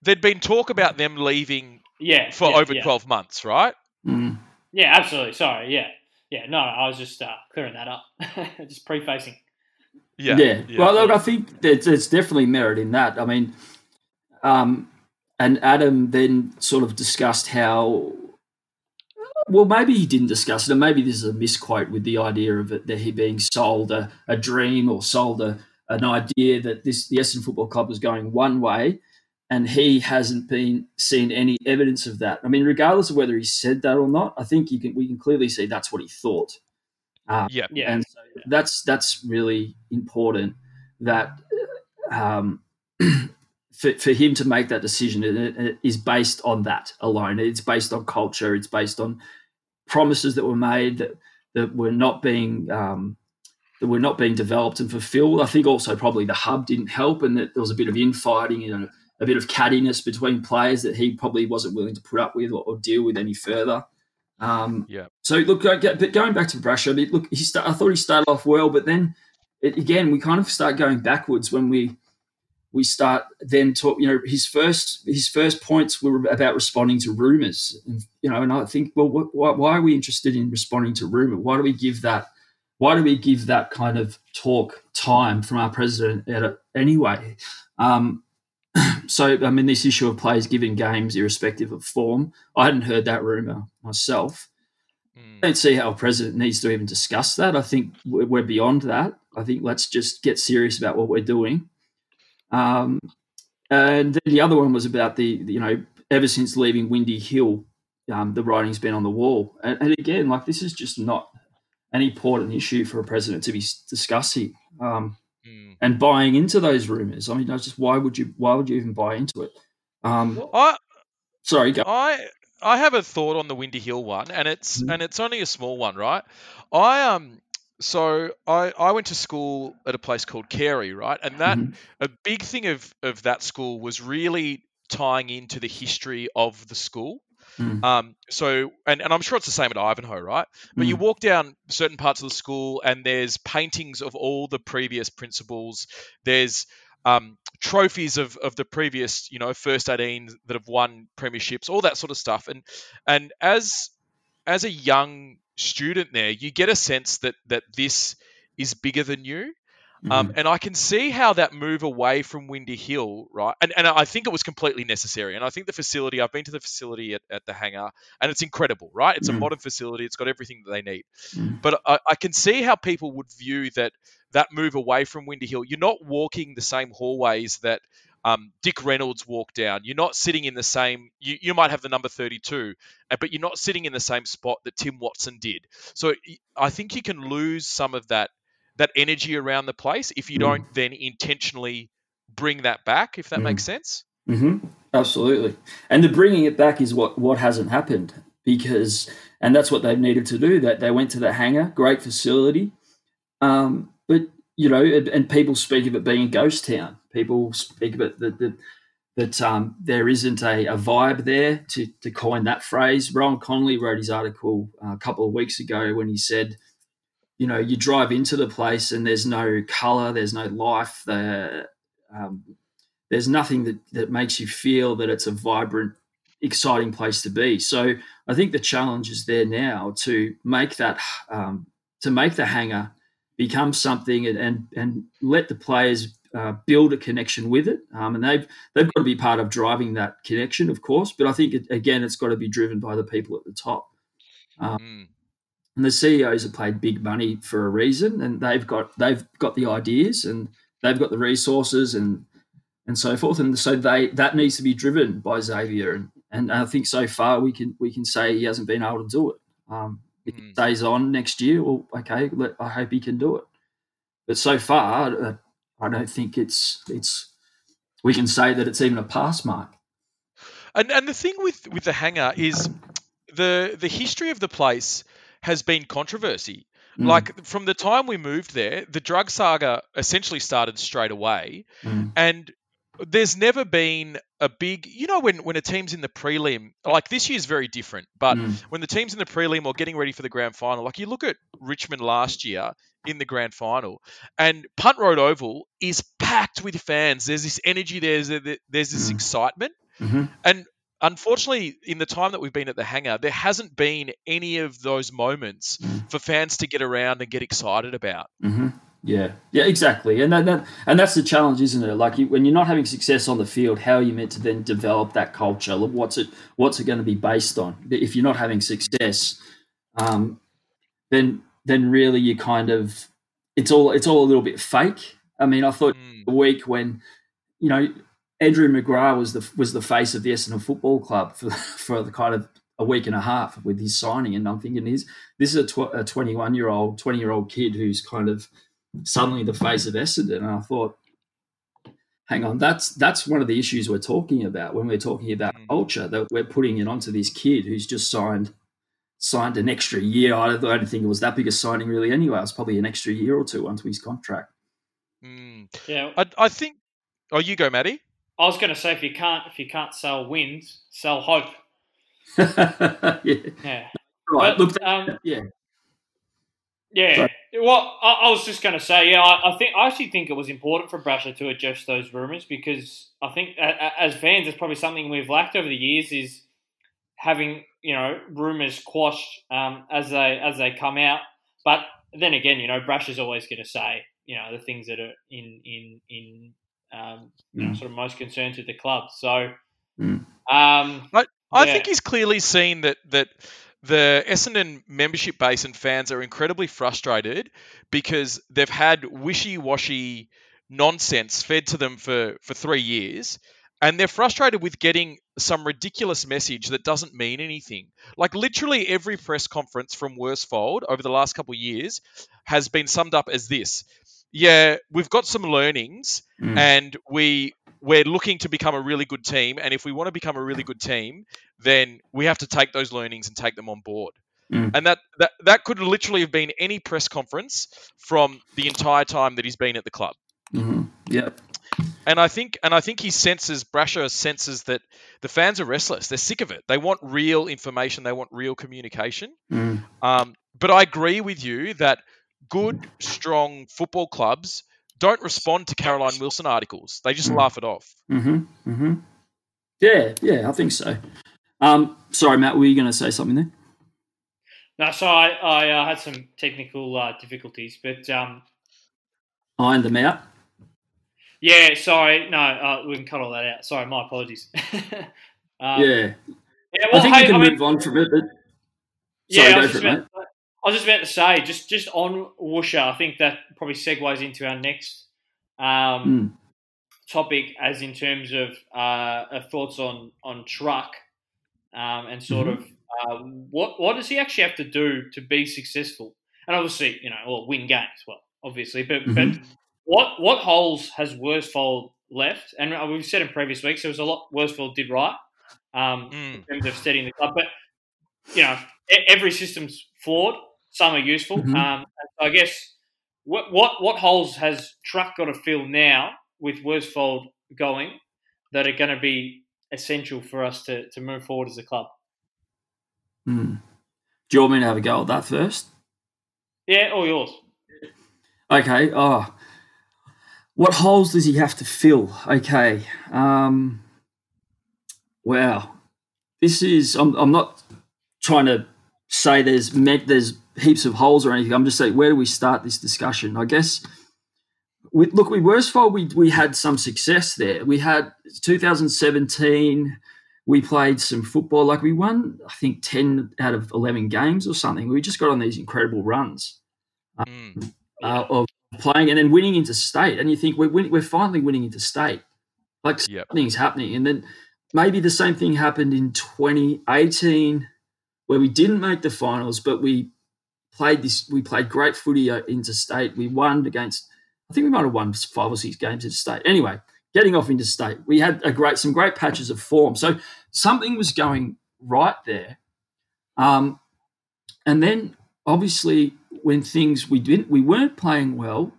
there'd been talk about them leaving yeah. for yeah, over yeah. twelve months, right? Mm. Yeah, absolutely. Sorry. Yeah. Yeah. No, I was just uh, clearing that up. just prefacing. Yeah, Yeah. Well, look, I think that there's definitely merit in that. I mean, um, and Adam then sort of discussed how. Well, maybe he didn't discuss it, and maybe this is a misquote with the idea of it that he being sold a, a dream or sold a, an idea that this the Essendon Football Club was going one way, and he hasn't been seen any evidence of that. I mean, regardless of whether he said that or not, I think you can we can clearly see that's what he thought. Um, yeah, Yeah. and so that's that's really important that um, for, for him to make that decision is based on that alone. It's based on culture. It's based on promises that were made that, that were not being um, that were not being developed and fulfilled. I think also probably the hub didn't help and that there was a bit of infighting and a, a bit of cattiness between players that he probably wasn't willing to put up with or, or deal with any further. Um, Yeah. So look, but going back to Brasher, I look, he start, I thought he started off well, but then it, again, we kind of start going backwards when we we start then talk. You know, his first his first points were about responding to rumors, and you know, and I think, well, what, why, are we interested in responding to rumor? Why do we give that? Why do we give that kind of talk time from our president at it anyway? Um, so, I mean, this issue of players giving games irrespective of form, I hadn't heard that rumor myself. Mm. I don't see how a president needs to even discuss that. I think we're beyond that. I think let's just get serious about what we're doing. Um, and then the other one was about the, you know, ever since leaving Windy Hill, um, the writing's been on the wall. And, and again, like this is just not an important issue for a president to be discussing um, Mm. and buying into those rumors. I mean, I just why would you why would you even buy into it? Um, I sorry, go. I I have a thought on the Windy Hill one, and it's Mhm. and it's only a small one, right? I um so I I went to school at a place called Carey, right? And that Mhm. a big thing of of that school was really tying into the history of the school. Mm. Um, so, and, and I'm sure it's the same at Ivanhoe, right? But you Mm. walk down certain parts of the school, and there's paintings of all the previous principals. There's um, trophies of, of the previous, you know, first 18 that have won premierships, all that sort of stuff. And and as as a young student there, you get a sense that that this is bigger than you. Um, Mhm. and I can see how that move away from Windy Hill, right? And, and I think it was completely necessary. And I think the facility, I've been to the facility at, at the hangar, and it's incredible, right? It's a Mm. modern facility, it's got everything that they need. Mm. But I, I can see how people would view that that move away from Windy Hill. You're not walking the same hallways that um, Dick Reynolds walked down. You're not sitting in the same. You, you might have the number 32, uh, but you're not sitting in the same spot that Tim Watson did. So I think you can lose some of that that energy around the place if you Mm. don't then intentionally bring that back. If that Mm. makes sense. hmm Absolutely, and the bringing it back is what what hasn't happened because, and that's what they've needed to do. That they went to the hangar, great facility, um, but you know, and, and people speak of it being a ghost town. People speak of it that that, um, there isn't a, a vibe there to to coin that phrase. Rohan Connolly wrote his article uh, a couple of weeks ago when he said. You know, you drive into the place and there's no color, there's no life. The um, there's nothing that, that makes you feel that it's a vibrant, exciting place to be. So I think the challenge is there now to make that um, to make the hangar become something and and, and let the players uh, build a connection with it. Um, and they've they've got to be part of driving that connection, of course. But I think it, again, it's got to be driven by the people at the top. Um, Mm. and the CEOs have paid big money for a reason, and they've got they've got the ideas and they've got the resources and and so forth, and so they that needs to be driven by Xavier and and I think so far we can we can say he hasn't been able to do it. Um, if he Mm. stays on next year, well, okay, let, I hope he can do it. But so far, uh, I don't think it's it's we can say that it's even a pass mark. And and the thing with with the hangar is the the history of the place has been controversy. Mm, Like from the time we moved there, the drug saga essentially started straight away, mm, and there's never been a big, you know, when when a team's in the prelim, like this year's very different, but mm, when the team's in the prelim or getting ready for the grand final, like you look at Richmond last year in the grand final, and Punt Road Oval is packed with fans. There's this energy, there's there's this Mm. excitement, mhm, and unfortunately, in the time that we've been at the hangar, there hasn't been any of those moments Mm. for fans to get around and get excited about. mhm. Yeah, yeah, exactly, and that, that and that's the challenge, isn't it? Like you, when you're not having success on the field, how are you meant to then develop that culture? What's it What's it going to be based on? If you're not having success, um, then then really you kind of it's all it's all a little bit fake. I mean, I thought Mm, the week when you know Andrew McGrath was the was the face of the Essendon Football Club for for the kind of a week and a half with his signing, and I'm thinking, is this is a, tw- a 21 year old 20 year old kid who's kind of suddenly the face of Essendon, and I thought. Hang on, that's that's one of the issues we're talking about when we're talking about Mm. culture. That we're putting it onto this kid who's just signed signed an extra year. I don't, I don't think it was that big a signing really. Anyway, it was probably an extra year or two onto his contract. mm. Yeah, I, I think. Oh, you go, Maddie. I was going to say if you can't if you can't sell wins, sell hope. yeah, Yeah, right. But, Look, that- um, yeah, yeah. Sorry. Well, I, I was just going to say, yeah, I, I think I actually think it was important for Brasher to adjust those rumours because I think a, a, as fans, it's probably something we've lacked over the years is having you know rumours quashed um, as they as they come out. But then again, you know, Brash is always going to say you know the things that are in in in um, you know Mm. sort of most concern to the club. So. Mm. Um, I Yeah. think he's clearly seen that that the Essendon membership base and fans are incredibly frustrated because they've had wishy-washy nonsense fed to them for for three years, and they're frustrated with getting some ridiculous message that doesn't mean anything. Like literally every press conference from Worsfold over the last couple of years has been summed up as this: Yeah, we've got some learnings Mm. and we we're looking to become a really good team and if we want to become a really good team then we have to take those learnings and take them on board Mm. and that, that that could literally have been any press conference from the entire time that he's been at the club Mhm. Yep. And I think and I think he senses Brasher senses that the fans are restless they're sick of it they want real information they want real communication Mm. um, but I agree with you that good strong football clubs don't respond to Caroline Wilson articles they just Mm. laugh it off hmm hmm Yeah, yeah, I think so. Um, sorry, Matt, were you going to say something there? No, so I, I uh, had some technical uh, difficulties, but um, Iron them out. Yeah, sorry, no, uh, we can cut all that out. Sorry, my apologies. um, yeah, yeah, I think hey, we can I mean, move on from it. But yeah, I was, just it, about, I was just about to say, just just on Woosha, I think that probably segues into our next um, Mm. topic, as in terms of uh, thoughts on on truck um, and sort Mm-hmm. of uh, what what does he actually have to do to be successful? And obviously, you know, or win games. Well, obviously, but but Mhm. What what holes has Worsfold left? And uh, we've said in previous weeks there was a lot Worsfold did right um, Mm. in terms of setting the club, but you know, e- every system's flawed. Some are useful. Mhm. Um, so I guess what what what holes has Truck got to fill now with Worsfold going that are going to be essential for us to, to move forward as a club? Mm. Do you want me to have a go at that first? Yeah, all yours. Okay. Oh, what holes does he have to fill? Okay. Um, wow. This is. I'm. I'm not trying to say there's there's heaps of holes or anything. I'm just saying where do we start this discussion? I guess. We, look, with Worsfold, we we had some success there. We had 2017. We played some football. Like we won, I think 10 out of 11 games or something. We just got on these incredible runs Mm. uh, of playing and then winning into state. And you think we're win- we're finally winning into state. Like Yep. something's happening. And then maybe the same thing happened in 2018 where we didn't make the finals, but we played this. We played great footy uh, state. We won against. I think we might have won five or six games interstate. Anyway, getting off into state, we had a great some great patches of form. So something was going right there. Um, and then obviously when things we didn't we weren't playing well,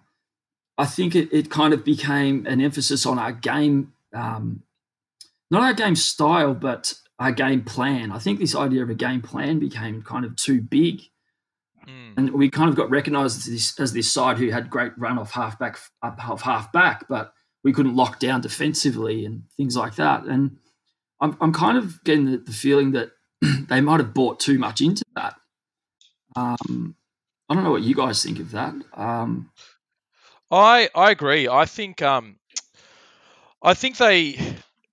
I think it, it kind of became an emphasis on our game, um, not our game style, but our game plan. I think this idea of a game plan became kind of too big. Mm. And we kind of got recognised as this, as this side who had great run off half back, up half half back, but we couldn't lock down defensively and things like that. And I'm, I'm kind of getting the, the feeling that they might have bought too much into that. Um, I don't know what you guys think of that. Um, I I agree. I think um, I think they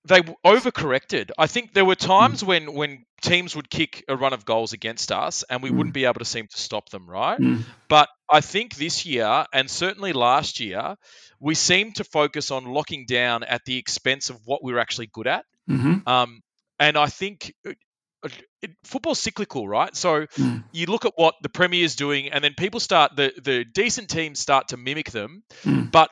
they overcorrected. I think there were times mm. when when teams would kick a run of goals against us and we mm. wouldn't be able to seem to stop them, right? Mm. But I think this year and certainly last year, we seem to focus on locking down at the expense of what we're actually good at. Mm-hmm. Um, and I think it, football's cyclical, right? So mm. you look at what the Premier is doing, and then people start the the decent teams start to mimic them. Mm. But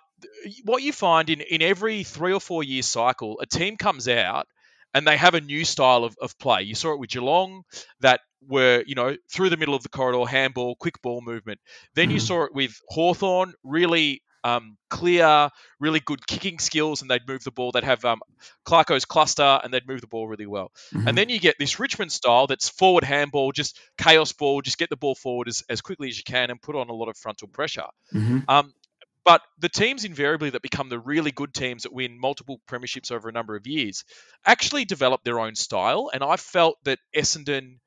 what you find in in every three or four year cycle, a team comes out and they have a new style of, of play. You saw it with Geelong that were, you know, through the middle of the corridor, handball, quick ball movement. Then mm. you saw it with Hawthorn, really um, clear, really good kicking skills, and they'd move the ball. They'd have um, Clarko's cluster, and they'd move the ball really well. Mm-hmm. And then you get this Richmond style that's forward handball, just chaos ball, just get the ball forward as, as quickly as you can and put on a lot of frontal pressure. Mm-hmm. Um, but the teams invariably that become the really good teams that win multiple premierships over a number of years actually develop their own style. And I felt that Essendon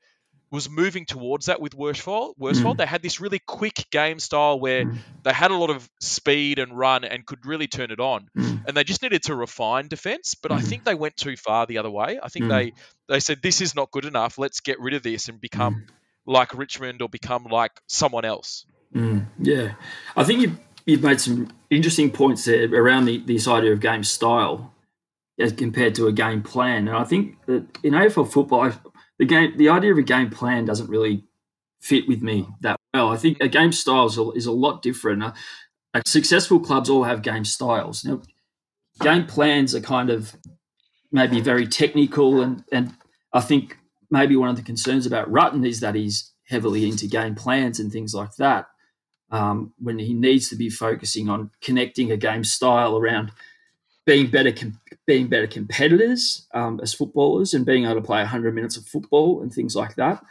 was moving towards that with Worsfold. Worsfold, mm. they had this really quick game style where mm. they had a lot of speed and run and could really turn it on, mm. and they just needed to refine defense. But I think they went too far the other way. I think they they said this is not good enough. Let's get rid of this and become like Richmond or become like someone else. Yeah, I think you you've made some interesting points there around the, this idea of game style as compared to a game plan. And I think that in AFL football, I, the game, the idea of a game plan doesn't really fit with me that well. I think a game style is a, is a lot different. Uh, successful clubs all have game styles. Now, game plans are kind of maybe very technical, and and I think maybe one of the concerns about Rutten is that he's heavily into game plans and things like that. Um, when he needs to be focusing on connecting a game style around being better com- being better competitors um, as footballers and being able to play 100 minutes of football and things like that.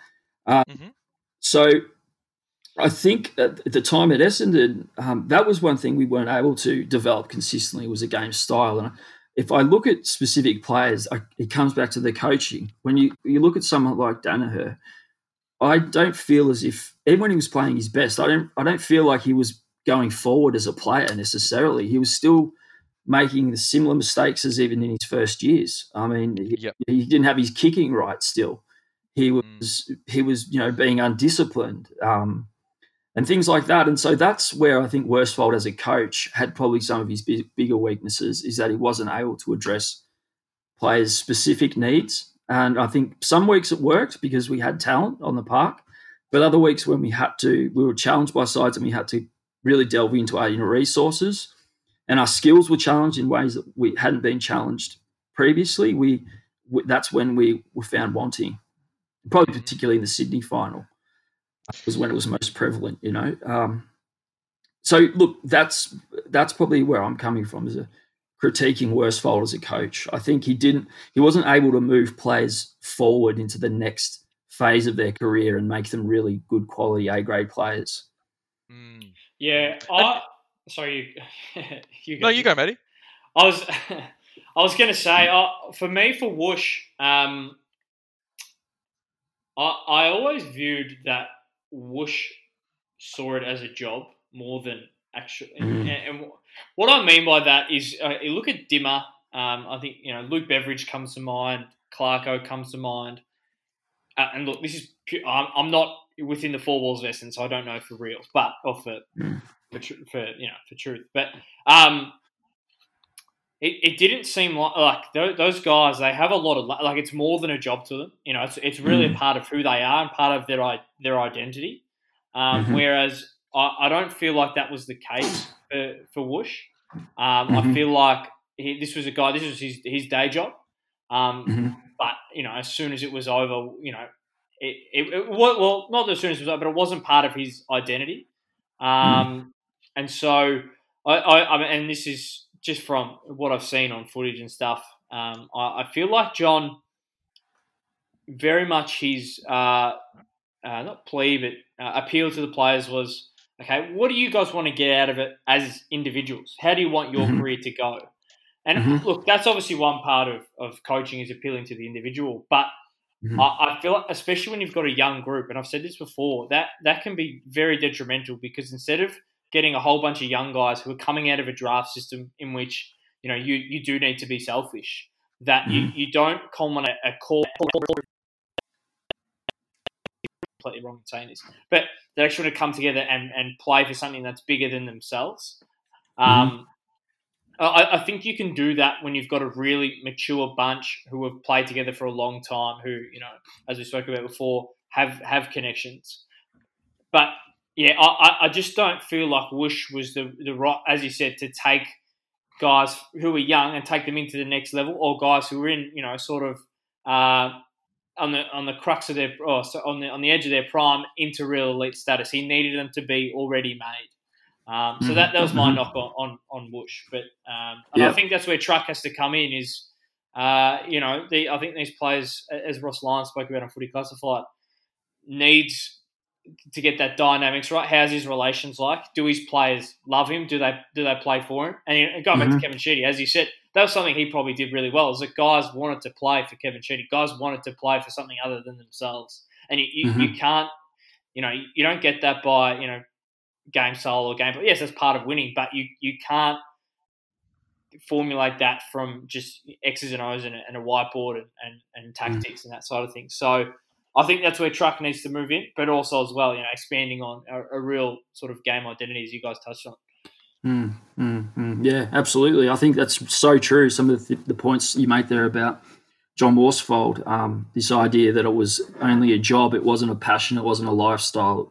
Uh, mm-hmm. So I think at the time at Essendon, um, that was one thing we weren't able to develop consistently was a game style. And if I look at specific players, I, it comes back to the coaching. When you, you look at someone like Daniher, I don't feel as if even when he was playing his best, I don't I don't feel like he was going forward as a player necessarily. He was still – making the similar mistakes as even in his first years. I mean, he, yep. he didn't have his kicking right still. He mm. was mm. he was you know being undisciplined um, and things like that. And so that's where I think Worsfold as a coach had probably some of his big, bigger weaknesses is that he wasn't able to address players' specific needs. And I think some weeks it worked because we had talent on the park, but other weeks when we had to, we were challenged by sides and we had to really delve into our inner resources and our skills were challenged in ways that we hadn't been challenged previously. We, we that's when we were found wanting, probably particularly in the Sydney final, was when it was most prevalent. You know, um, so look, that's that's probably where I'm coming from as a critiquing Worsfold as a coach. I think he didn't, he wasn't able to move players forward into the next phase of their career and make them really good quality A grade players. Mm. Yeah, I, sorry, you. you go. No, you go, Matty. I was, I was going to say, uh, for me, for Whoosh, um, I I always viewed that Whoosh saw it as a job more than actually. Mm. And, and, what I mean by that is, uh, you look at Dimma. Um, I think you know Luke Beveridge comes to mind. Clarko comes to mind. Uh, and look, this is pure, I'm, I'm not within the four walls of Essendon, so I don't know for real, but or for mm for, for you know for truth. But um, it, it didn't seem like like tho- those guys. They have a lot of like it's more than a job to them. You know, it's it's really Mm. a part of who they are and part of their i- their identity. Um, Mhm. Whereas I, I don't feel like that was the case for for Whoosh. Um, I Mhm. feel like he, this was a guy. This was his his day job. Um, Mhm. But you know, as soon as it was over, you know, it, it, it well not as soon as it was over, but it wasn't part of his identity. Um, And so I, I, I mean, and this is just from what I've seen on footage and stuff. Um, I, I feel like John very much his uh, uh, not plea, but uh, appeal to the players was okay. What do you guys want to get out of it as individuals? How do you want your Mhm. career to go? And Mhm. look, that's obviously one part of, of coaching is appealing to the individual, but Mhm. I, I feel like, especially when you've got a young group, and I've said this before, that that can be very detrimental because instead of getting a whole bunch of young guys who are coming out of a draft system in which you know you, you do need to be selfish, that you, you don't culminate a core. Completely wrong in saying this, but they actually want to come together and, and play for something that's bigger than themselves. Um, I, I think you can do that when you've got a really mature bunch who have played together for a long time, who you know, as we spoke about before, have have connections. But yeah, I, I- just don't feel like Whoosh was the the right, as you said, to take guys who are young and take them into the next level, or guys who are in you know sort of uh, on the on the crux of their oh, so on the on the edge of their prime into real elite status. He needed them to be already made. Um, so that, that was my Mhm. knock on, on, on Whoosh. But um, and I think that's where Truck has to come in is, uh, you know, the, I think these players, as Ross Lyon spoke about on Footy Classified, needs to get that dynamics right. How's his relations like? Do his players love him? Do they do they play for him? And going back Mhm. to Kevin Sheedy, as you said, that was something he probably did really well. Is that guys wanted to play for Kevin Sheedy. Guys wanted to play for something other than themselves. And you, you, you can't, you know, you don't get that by you know game style or game. Yes, that's part of winning, but you you can't formulate that from just X's and O's and a, and a whiteboard and, and, and tactics and that side of things. So I think that's where Truck needs to move in, but also as well, you know, expanding on a, a real sort of game identity as you guys touched on. Mm, mm, mm. Yeah, absolutely. I think that's so true. Some of the, the points you make there about John Worsfold, um, this idea that it was only a job, it wasn't a passion, it wasn't a lifestyle, it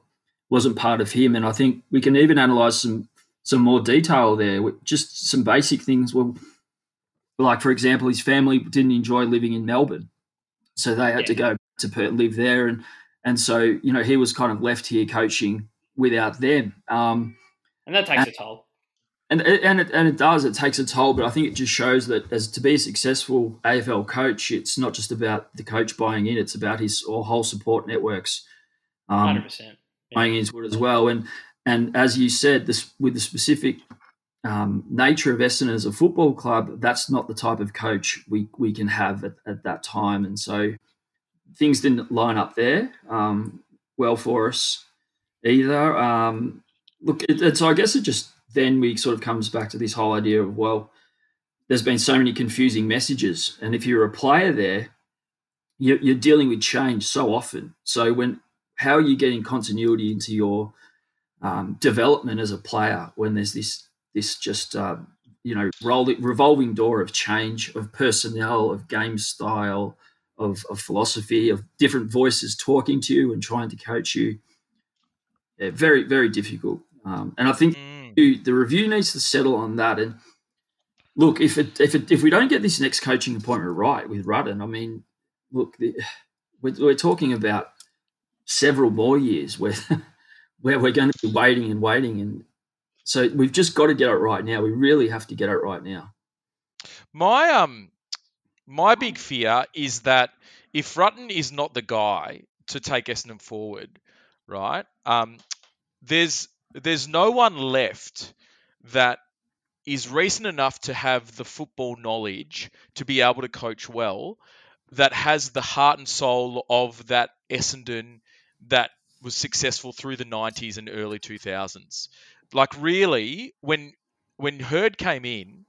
wasn't part of him. And I think we can even analyze some some more detail there, just some basic things. Well, like for example, his family didn't enjoy living in Melbourne, so they had to go to live there, and and so you know he was kind of left here coaching without them. Um, And that takes a toll. and it- and it, and it does. It takes a toll, but I think it just shows that as to be a successful AFL coach, it's not just about the coach buying in; it's about his or whole support networks um, 100%. buying into it as well. And and as you said, this with the specific um, nature of Essendon as a football club, that's not the type of coach we we can have at, at that time. And so things didn't line up there um, well for us either. Um, look, it, I guess it just then we sort of comes back to this whole idea of well, there's been so many confusing messages, and if you're a player there, you're, you're dealing with change so often. So when how are you getting continuity into your um, development as a player when there's this this just uh, you know revolving door of change of personnel of game style of, of philosophy of different voices talking to you and trying to coach you. Yeah, very very difficult. Um, and I think Mm. the review needs to settle on that. And look if it if it if we don't get this next coaching appointment right with Rutten I mean look the, we're, we're talking about several more years where where we're going to be waiting and waiting. And so we've just got to get it right now. We really have to get it right now. My um my big fear is that if Rutten is not the guy to take Essendon forward, right? Um, there's there's no one left that is recent enough to have the football knowledge to be able to coach well, that has the heart and soul of that Essendon that was successful through the 90s and early 2000s. Like really, when when Hird came in,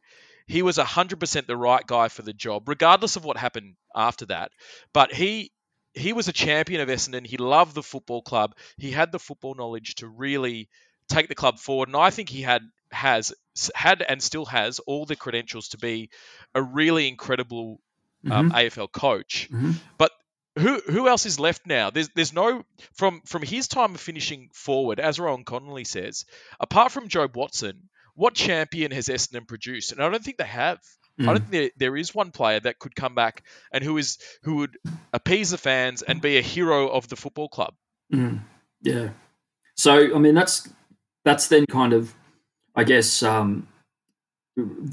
he was 100% the right guy for the job, regardless of what happened after that. But he he was a champion of Essendon. He loved the football club. He had the football knowledge to really take the club forward, and I think he had has had and still has all the credentials to be a really incredible um, Mhm. AFL coach. Mhm. But who who else is left now? There's there's no from from his time of finishing forward, as Rohan Connolly says, apart from Jobe Watson, what champion has Essendon produced? And I don't think they have. I Mm. don't think there, there is one player that could come back and who is who would appease the fans and be a hero of the football club. Mm, yeah. So I mean that's that's then kind of I guess um,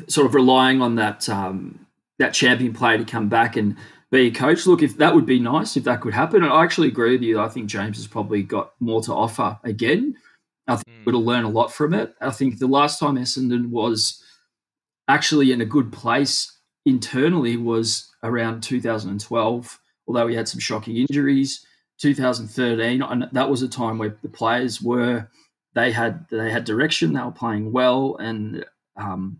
sort of relying on that um, that champion player to come back and be a coach. Look, if that would be nice if that could happen. And I actually agree with you. I think James has probably got more to offer again. I think Mm. we'll learn a lot from it. I think the last time Essendon was actually in a good place internally was around 2012, although we had some shocking injuries. 2013, and that was a time where the players were they had they had direction, they were playing well, and um,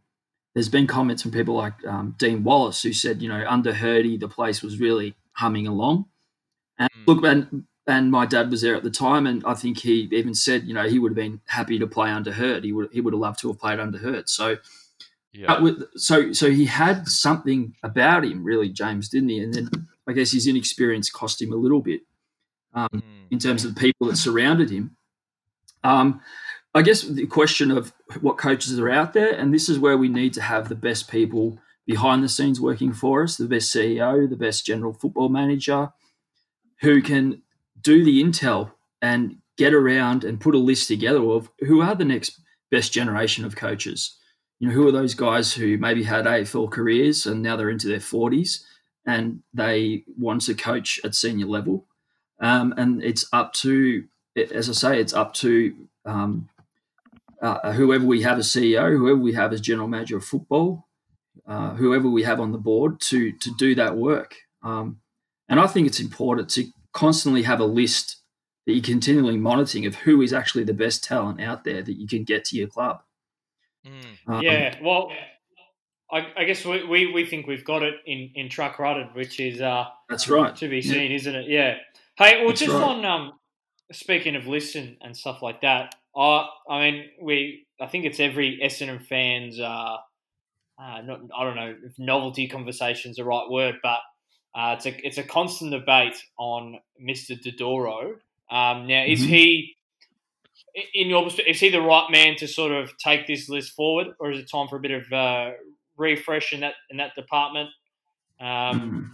there's been comments from people like um, Dean Wallace who said, you know, under Hirdy, the place was really humming along. And Mm. look, and and my dad was there at the time, and I think he even said, you know, he would have been happy to play under Hird. He would he would have loved to have played under Hird. So Yeah. with, so so he had something about him, really, James, didn't he? And then I guess his inexperience cost him a little bit um, Mm. in terms of the people that surrounded him. Um, I guess the question of what coaches are out there, and this is where we need to have the best people behind the scenes working for us, the best CEO, the best general football manager, who can do the intel and get around and put a list together of who are the next best generation of coaches. You know, who are those guys who maybe had AFL careers and now they're into their 40s and they want to coach at senior level? Um, and it's up to, as I say, it's up to um, uh, whoever we have as CEO, whoever we have as general manager of football, uh, whoever we have on the board to to do that work. Um, and I think it's important to constantly have a list that you're continually monitoring of who is actually the best talent out there that you can get to your club. Mm. Um, Yeah, well, I, I guess we, we, we think we've got it in, in Truck Rutten, which is uh, that's right. to be Yeah. seen, isn't it? Yeah. Hey, well, That's just right. on um, speaking of lists and, and stuff like that, I I mean, we I think it's every Essendon fans. Uh, uh, not, I don't know if novelty conversation's the right word, but uh, it's a it's a constant debate on Mister Dodoro. Um, now, is Mhm. he in your perspective, is he the right man to sort of take this list forward, or is it time for a bit of uh, refresh in that in that department? Um,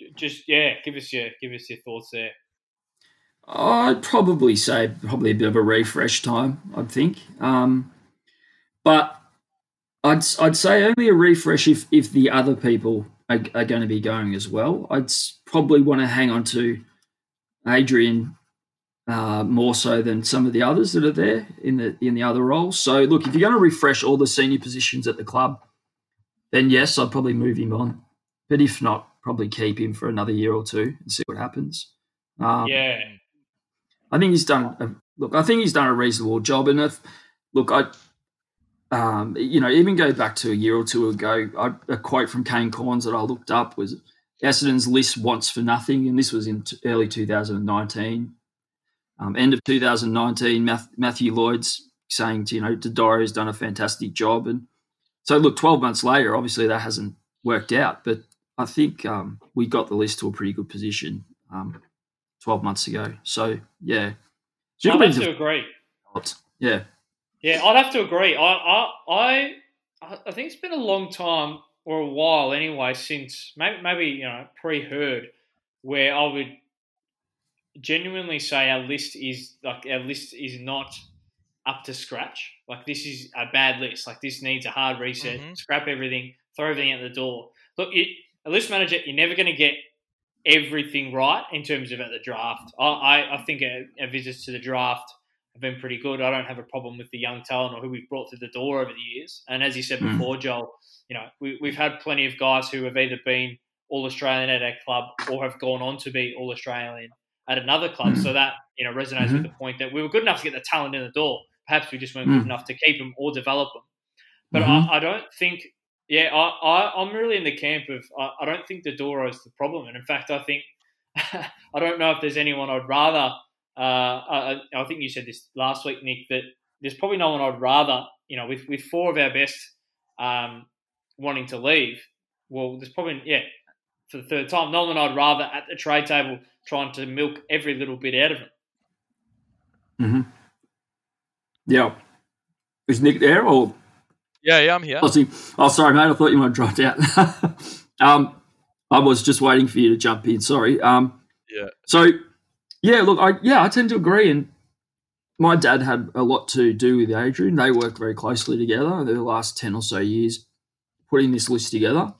Mm. just yeah, give us your give us your thoughts there. I'd probably say probably a bit of a refresh time. I'd think, um, but I'd I'd say only a refresh if if the other people are, are going to be going as well. I'd probably want to hang on to Adrian uh, more so than some of the others that are there in the in the other roles. So look, if you're going to refresh all the senior positions at the club, then yes, I'd probably move him on. But if not, probably keep him for another year or two and see what happens. Um, yeah, I think he's done. A, look, I think he's done a reasonable job. And if look, I, um, you know, even go back to a year or two ago, I, a quote from Kane Cornes that I looked up was Essendon's list wants for nothing, and this was in t- early 2019. Um, end of 2019, Math, Matthew Lloyd's saying, to, you know, Dodoro's done a fantastic job, and so look, 12 months later, obviously that hasn't worked out, but I think um, we got the list to a pretty good position um, 12 months ago. So yeah, have have to agree. Yeah, Yeah, I'd have to agree. I I I, I think it's been a long time or a while anyway since maybe maybe you know pre-Hird where I would genuinely say our list is like our list is not up to scratch. Like this is a bad list. Like this needs a hard reset. Mhm. Scrap everything. Throw everything out the door. Look, it, a list manager, you're never going to get everything right in terms of at the draft. I I, I think a, our visits to the draft have been pretty good. I don't have a problem with the young talent or who we've brought through the door over the years. And as you said Mm. before, Joel, you know we, we've had plenty of guys who have either been all Australian at our club or have gone on to be all Australian at another club. So that you know resonates Mhm. with the point that we were good enough to get the talent in the door. Perhaps we just weren't good Mm. enough to keep them or develop them. But Mhm. I, I don't think. Yeah, I, I, I'm really in the camp of I, I don't think Dodoro is the problem, and in fact, I think I don't know if there's anyone I'd rather. Uh, I, I think you said this last week, Nick, that there's probably no one I'd rather you know, with with four of our best um, wanting to leave, well, there's probably yeah for the third time. no one I'd rather at the trade table trying to milk every little bit out of him. Mm-hmm. Yeah. Is Nick there or? Yeah, yeah, I'm here. Oh, oh sorry, mate. I thought you might have dropped out. um, I was just waiting for you to jump in. Sorry. Um, yeah. So, yeah, look, I yeah, I tend to agree, and my dad had a lot to do with Adrian. They worked very closely together over the last ten or so years, putting this list together,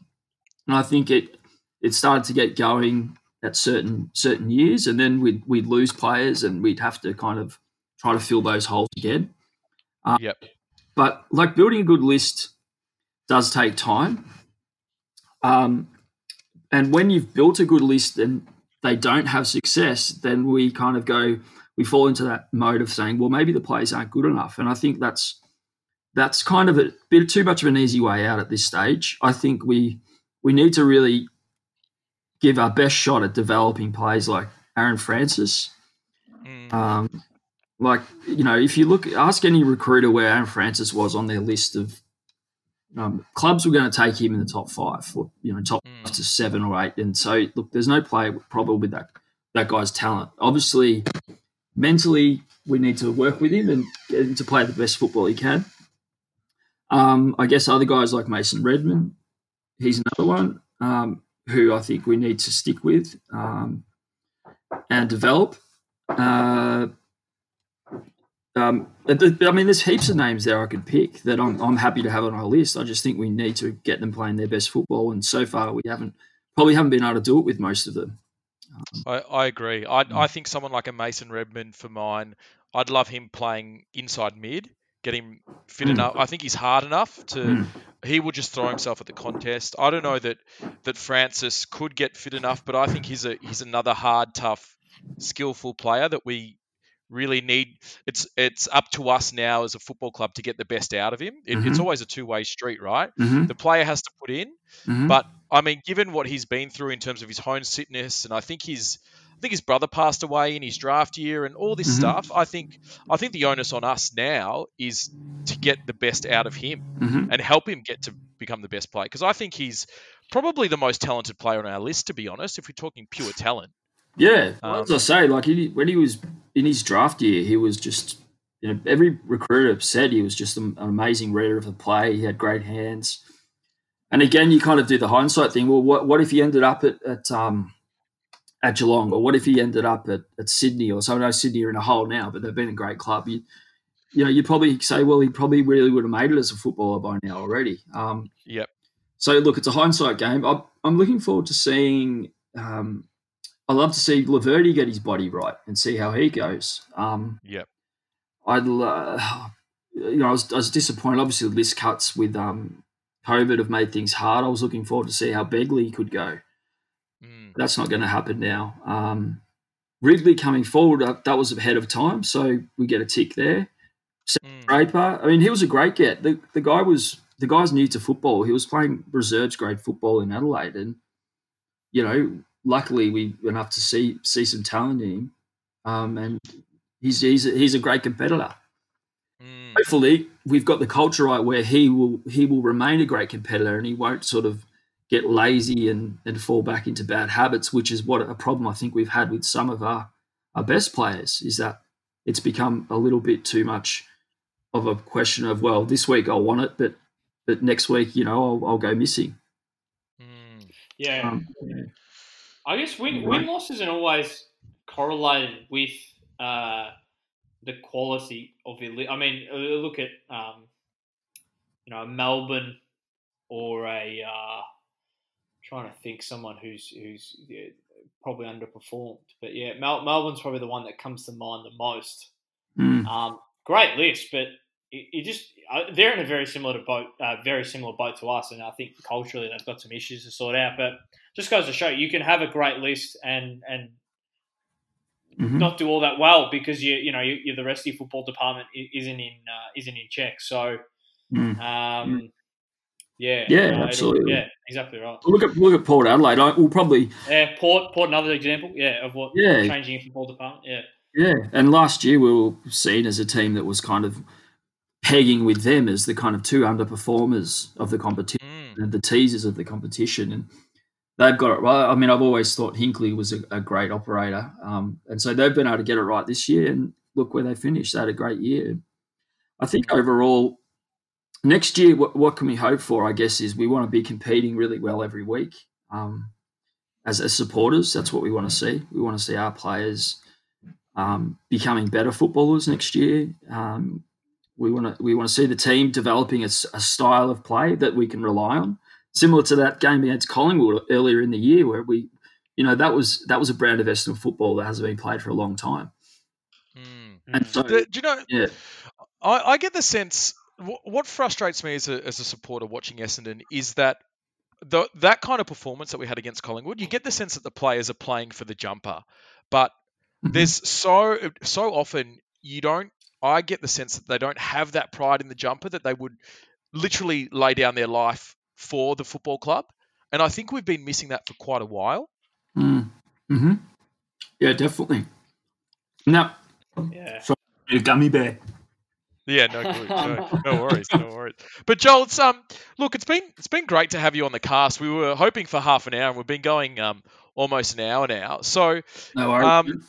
and I think it it started to get going at certain certain years, and then we'd we'd lose players, and we'd have to kind of try to fill those holes again. Um, yep. But like building a good list does take time. Um, and when you've built a good list and they don't have success, then we kind of go, we fall into that mode of saying, well, maybe the players aren't good enough. And I think that's that's kind of a bit too much of an easy way out at this stage. I think we we need to really give our best shot at developing players like Aaron Francis. Mm. Um, like you know, if you look, ask any recruiter where Aaron Francis was on their list of um, clubs were going to take him in the top five, or you know, top mm. to seven or eight. And so, look, there's no play problem with that that guy's talent. Obviously, mentally, we need to work with him and get him to play the best football he can. Um, I guess other guys like Mason Redman, he's another one um, who I think we need to stick with um, and develop. Uh, um, I mean, there's heaps of names there I could pick that I'm, I'm happy to have on our list. I just think we need to get them playing their best football, and so far we haven't probably haven't been able to do it with most of them. Um, I, I agree. I, I think someone like a Mason Redman for mine, I'd love him playing inside mid, get him fit mm. enough. I think he's hard enough to. Mm. He will just throw himself at the contest. I don't know that that Francis could get fit enough, but I think he's a he's another hard, tough, skillful player that we really need it's it's up to us now as a football club to get the best out of him. It, mm-hmm. It's always a two way street, right? Mm-hmm. The player has to put in, mm-hmm. but I mean, given what he's been through in terms of his home sickness, and I think he's I think his brother passed away in his draft year and all this mm-hmm. stuff. I think I think the onus on us now is to get the best out of him mm-hmm. and help him get to become the best player because I think he's probably the most talented player on our list to be honest if we're talking pure talent. Yeah, um, as I say, like he, when he was in his draft year, he was just you know every recruiter said he was just an amazing reader of the play. He had great hands, and again, you kind of do the hindsight thing. Well, what what if he ended up at at um at Geelong, or what if he ended up at, at Sydney, or so I know Sydney are in a hole now, but they've been a great club. You, you know, you'd probably say, well, he probably really would have made it as a footballer by now already. Um, yep. So look, it's a hindsight game. I'm, I'm looking forward to seeing um, I love to see Laverde get his body right and see how he goes. Um, yep. I'd, uh, you know, I was, I was disappointed. Obviously, the list cuts with um, COVID have made things hard. I was looking forward to see how Begley could go. Mm. That's not going to happen now. Um, Ridley coming forward, uh, that was ahead of time, so we get a tick there. Mm. Draper, I mean, he was a great get. The the guy was the guy's new to football. He was playing reserves grade football in Adelaide, and you know luckily we enough to see see some talent in him, um, and he's he's a, he's a great competitor. Mm. Hopefully, we've got the culture right where he will he will remain a great competitor and he won't sort of get lazy and, and fall back into bad habits, which is what a problem I think we've had with some of our, our best players is that it's become a little bit too much of a question of well, this week I want it, but but next week you know I'll, I'll go missing. Mm. Yeah. Um, yeah. I guess win win loss isn't always correlated with uh, the quality of your. I mean, uh, look at um, you know Melbourne or a uh, trying to think someone who's who's yeah, probably underperformed. But yeah, Mel- Melbourne's probably the one that comes to mind the most. Mm. Um, great list, but you just uh, they're in a very similar boat, uh, very similar boat to us, and I think culturally they've got some issues to sort out. But just goes to show you can have a great list and and mm-hmm. not do all that well because you you know you, you the rest of your football department isn't in uh, isn't in check. So, mm. um, yeah, yeah, absolutely, yeah, exactly right. Look at look at Port Adelaide. I, we'll probably yeah, Port Port another example, yeah, of what yeah. changing your football department, yeah. Yeah, and last year we were seen as a team that was kind of pegging with them as the kind of two underperformers of the competition, Mm. the teasers of the competition, and they've got it right. I mean, I've always thought Hinkley was a, a great operator, um, and so they've been able to get it right this year. And look where they finished; they had a great year. I think overall, next year, what, what can we hope for? I guess is we want to be competing really well every week. Um, as, as supporters, that's what we want to see. We want to see our players um, becoming better footballers next year. Um, we want to we want to see the team developing a style of play that we can rely on, similar to that game against Collingwood earlier in the year, where we, you know, that was that was a brand of Essendon football that hasn't been played for a long time. Mm. And so, The- do you know? yeah, I, I get the sense. wh- What frustrates me as a, as a supporter watching Essendon is that the that kind of performance that we had against Collingwood, you get the sense that the players are playing for the jumper, but Mhm. there's so so often you don't. I get the sense that they don't have that pride in the jumper that they would literally lay down their life for the football club, and I think we've been missing that for quite a while. Mm. hmm yeah, definitely. Now, Yeah. a gummy bear. Yeah, no, good, no, no worries, no worries. But Joel, it's um, look, it's been it's been great to have you on the cast. We were hoping for half an hour, and we've been going um almost an hour now. So No worries. Um,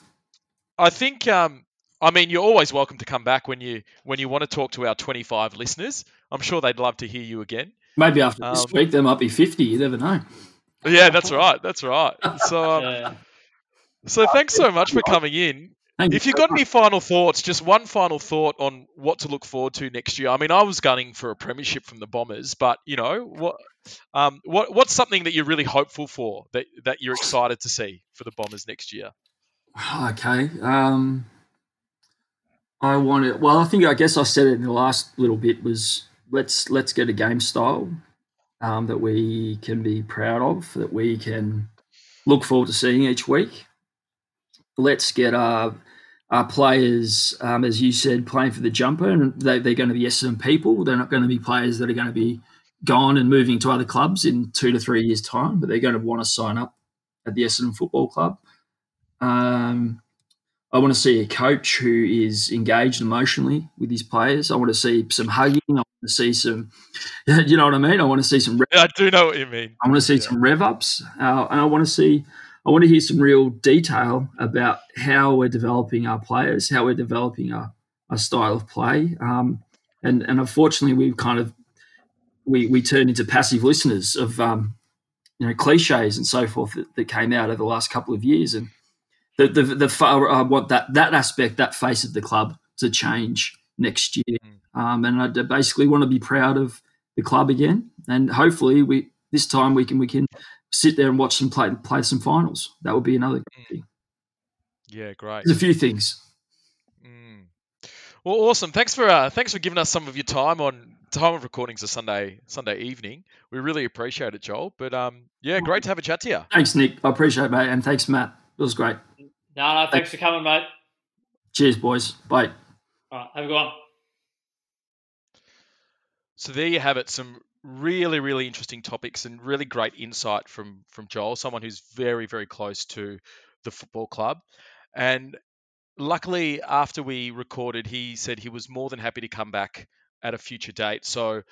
I think um, I mean you're always welcome to come back when you when you want to talk to our 25 listeners. I'm sure they'd love to hear you again. Maybe after this um, week there might be fifty. You never know. Yeah, that's right, that's right. So um, Yeah. so thanks so much for coming in. Thank If you've got any final thoughts, just one final thought on what to look forward to next year. I mean, I was gunning for a premiership from the Bombers, but you know what? Um, what what's something that you're really hopeful for that that you're excited to see for the Bombers next year? Okay. Um, I want it. Well, I think I guess I said it in the last little bit was let's let's get a game style um, that we can be proud of, that we can look forward to seeing each week. Let's get our our players, um, as you said, playing for the jumper, and they, they're going to be Essendon people. They're not going to be players that are going to be gone and moving to other clubs in two to three years' time, but they're going to want to sign up at the Essendon Football Club. Um, I want to see a coach who is engaged emotionally with his players. I want to see some hugging. I want to see some, you know what I mean. I want to see some. Rev, I do know what you mean. I want to see Yeah. some rev ups, uh, and I want to see. I want to hear some real detail about how we're developing our players, how we're developing our, our style of play, um, and and unfortunately we've kind of we we turned into passive listeners of um, you know cliches and so forth that, that came out over the last couple of years, and the the, the fa- I want that that aspect, that face of the club to change next year, um, and I basically want to be proud of the club again, and hopefully we this time we can we can sit there and watch them play play some finals. That would be another great thing. Yeah, great. There's a few things. Mm. Well, awesome. Thanks for uh, thanks for giving us some of your time on time of recordings a Sunday Sunday evening. We really appreciate it, Joel. But um, yeah, great to have a chat to you. Thanks, Nick. I appreciate it, mate, and thanks, Matt. It was great. No, no, thanks for coming, mate. Cheers, boys. Bye. All right, have a good one. So there you have it. Some really really interesting topics and really great insight from from Joel, someone who's very very close to the football club, and luckily after we recorded, he said he was more than happy to come back at a future date. So.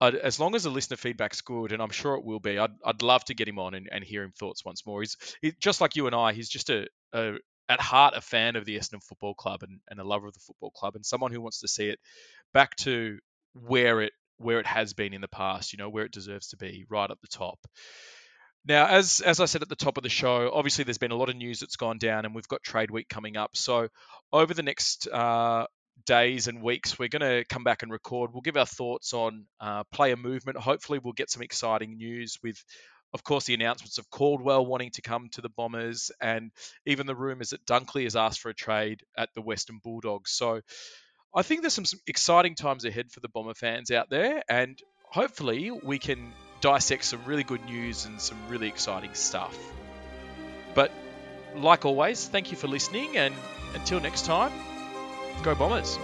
I'd, as long as the listener feedback's good, and I'm sure it will be, I'd, I'd love to get him on and, and hear him thoughts once more. He's he, just like you and I. He's just a, a at heart a fan of the Essendon Football Club and, and a lover of the football club, and someone who wants to see it back to where it where it has been in the past. You know where it deserves to be, right at the top. Now, as as I said at the top of the show, obviously there's been a lot of news that's gone down, and we've got trade week coming up. So over the next uh, days and weeks, we're going to come back and record. We'll give our thoughts on uh, player movement. Hopefully, we'll get some exciting news with, of course, the announcements of Caldwell wanting to come to the Bombers, and even the rumours that Dunkley has asked for a trade at the Western Bulldogs. So, I think there's some, some exciting times ahead for the Bomber fans out there, and hopefully, we can dissect some really good news and some really exciting stuff. But like always, thank you for listening, and until next time, go Bombers.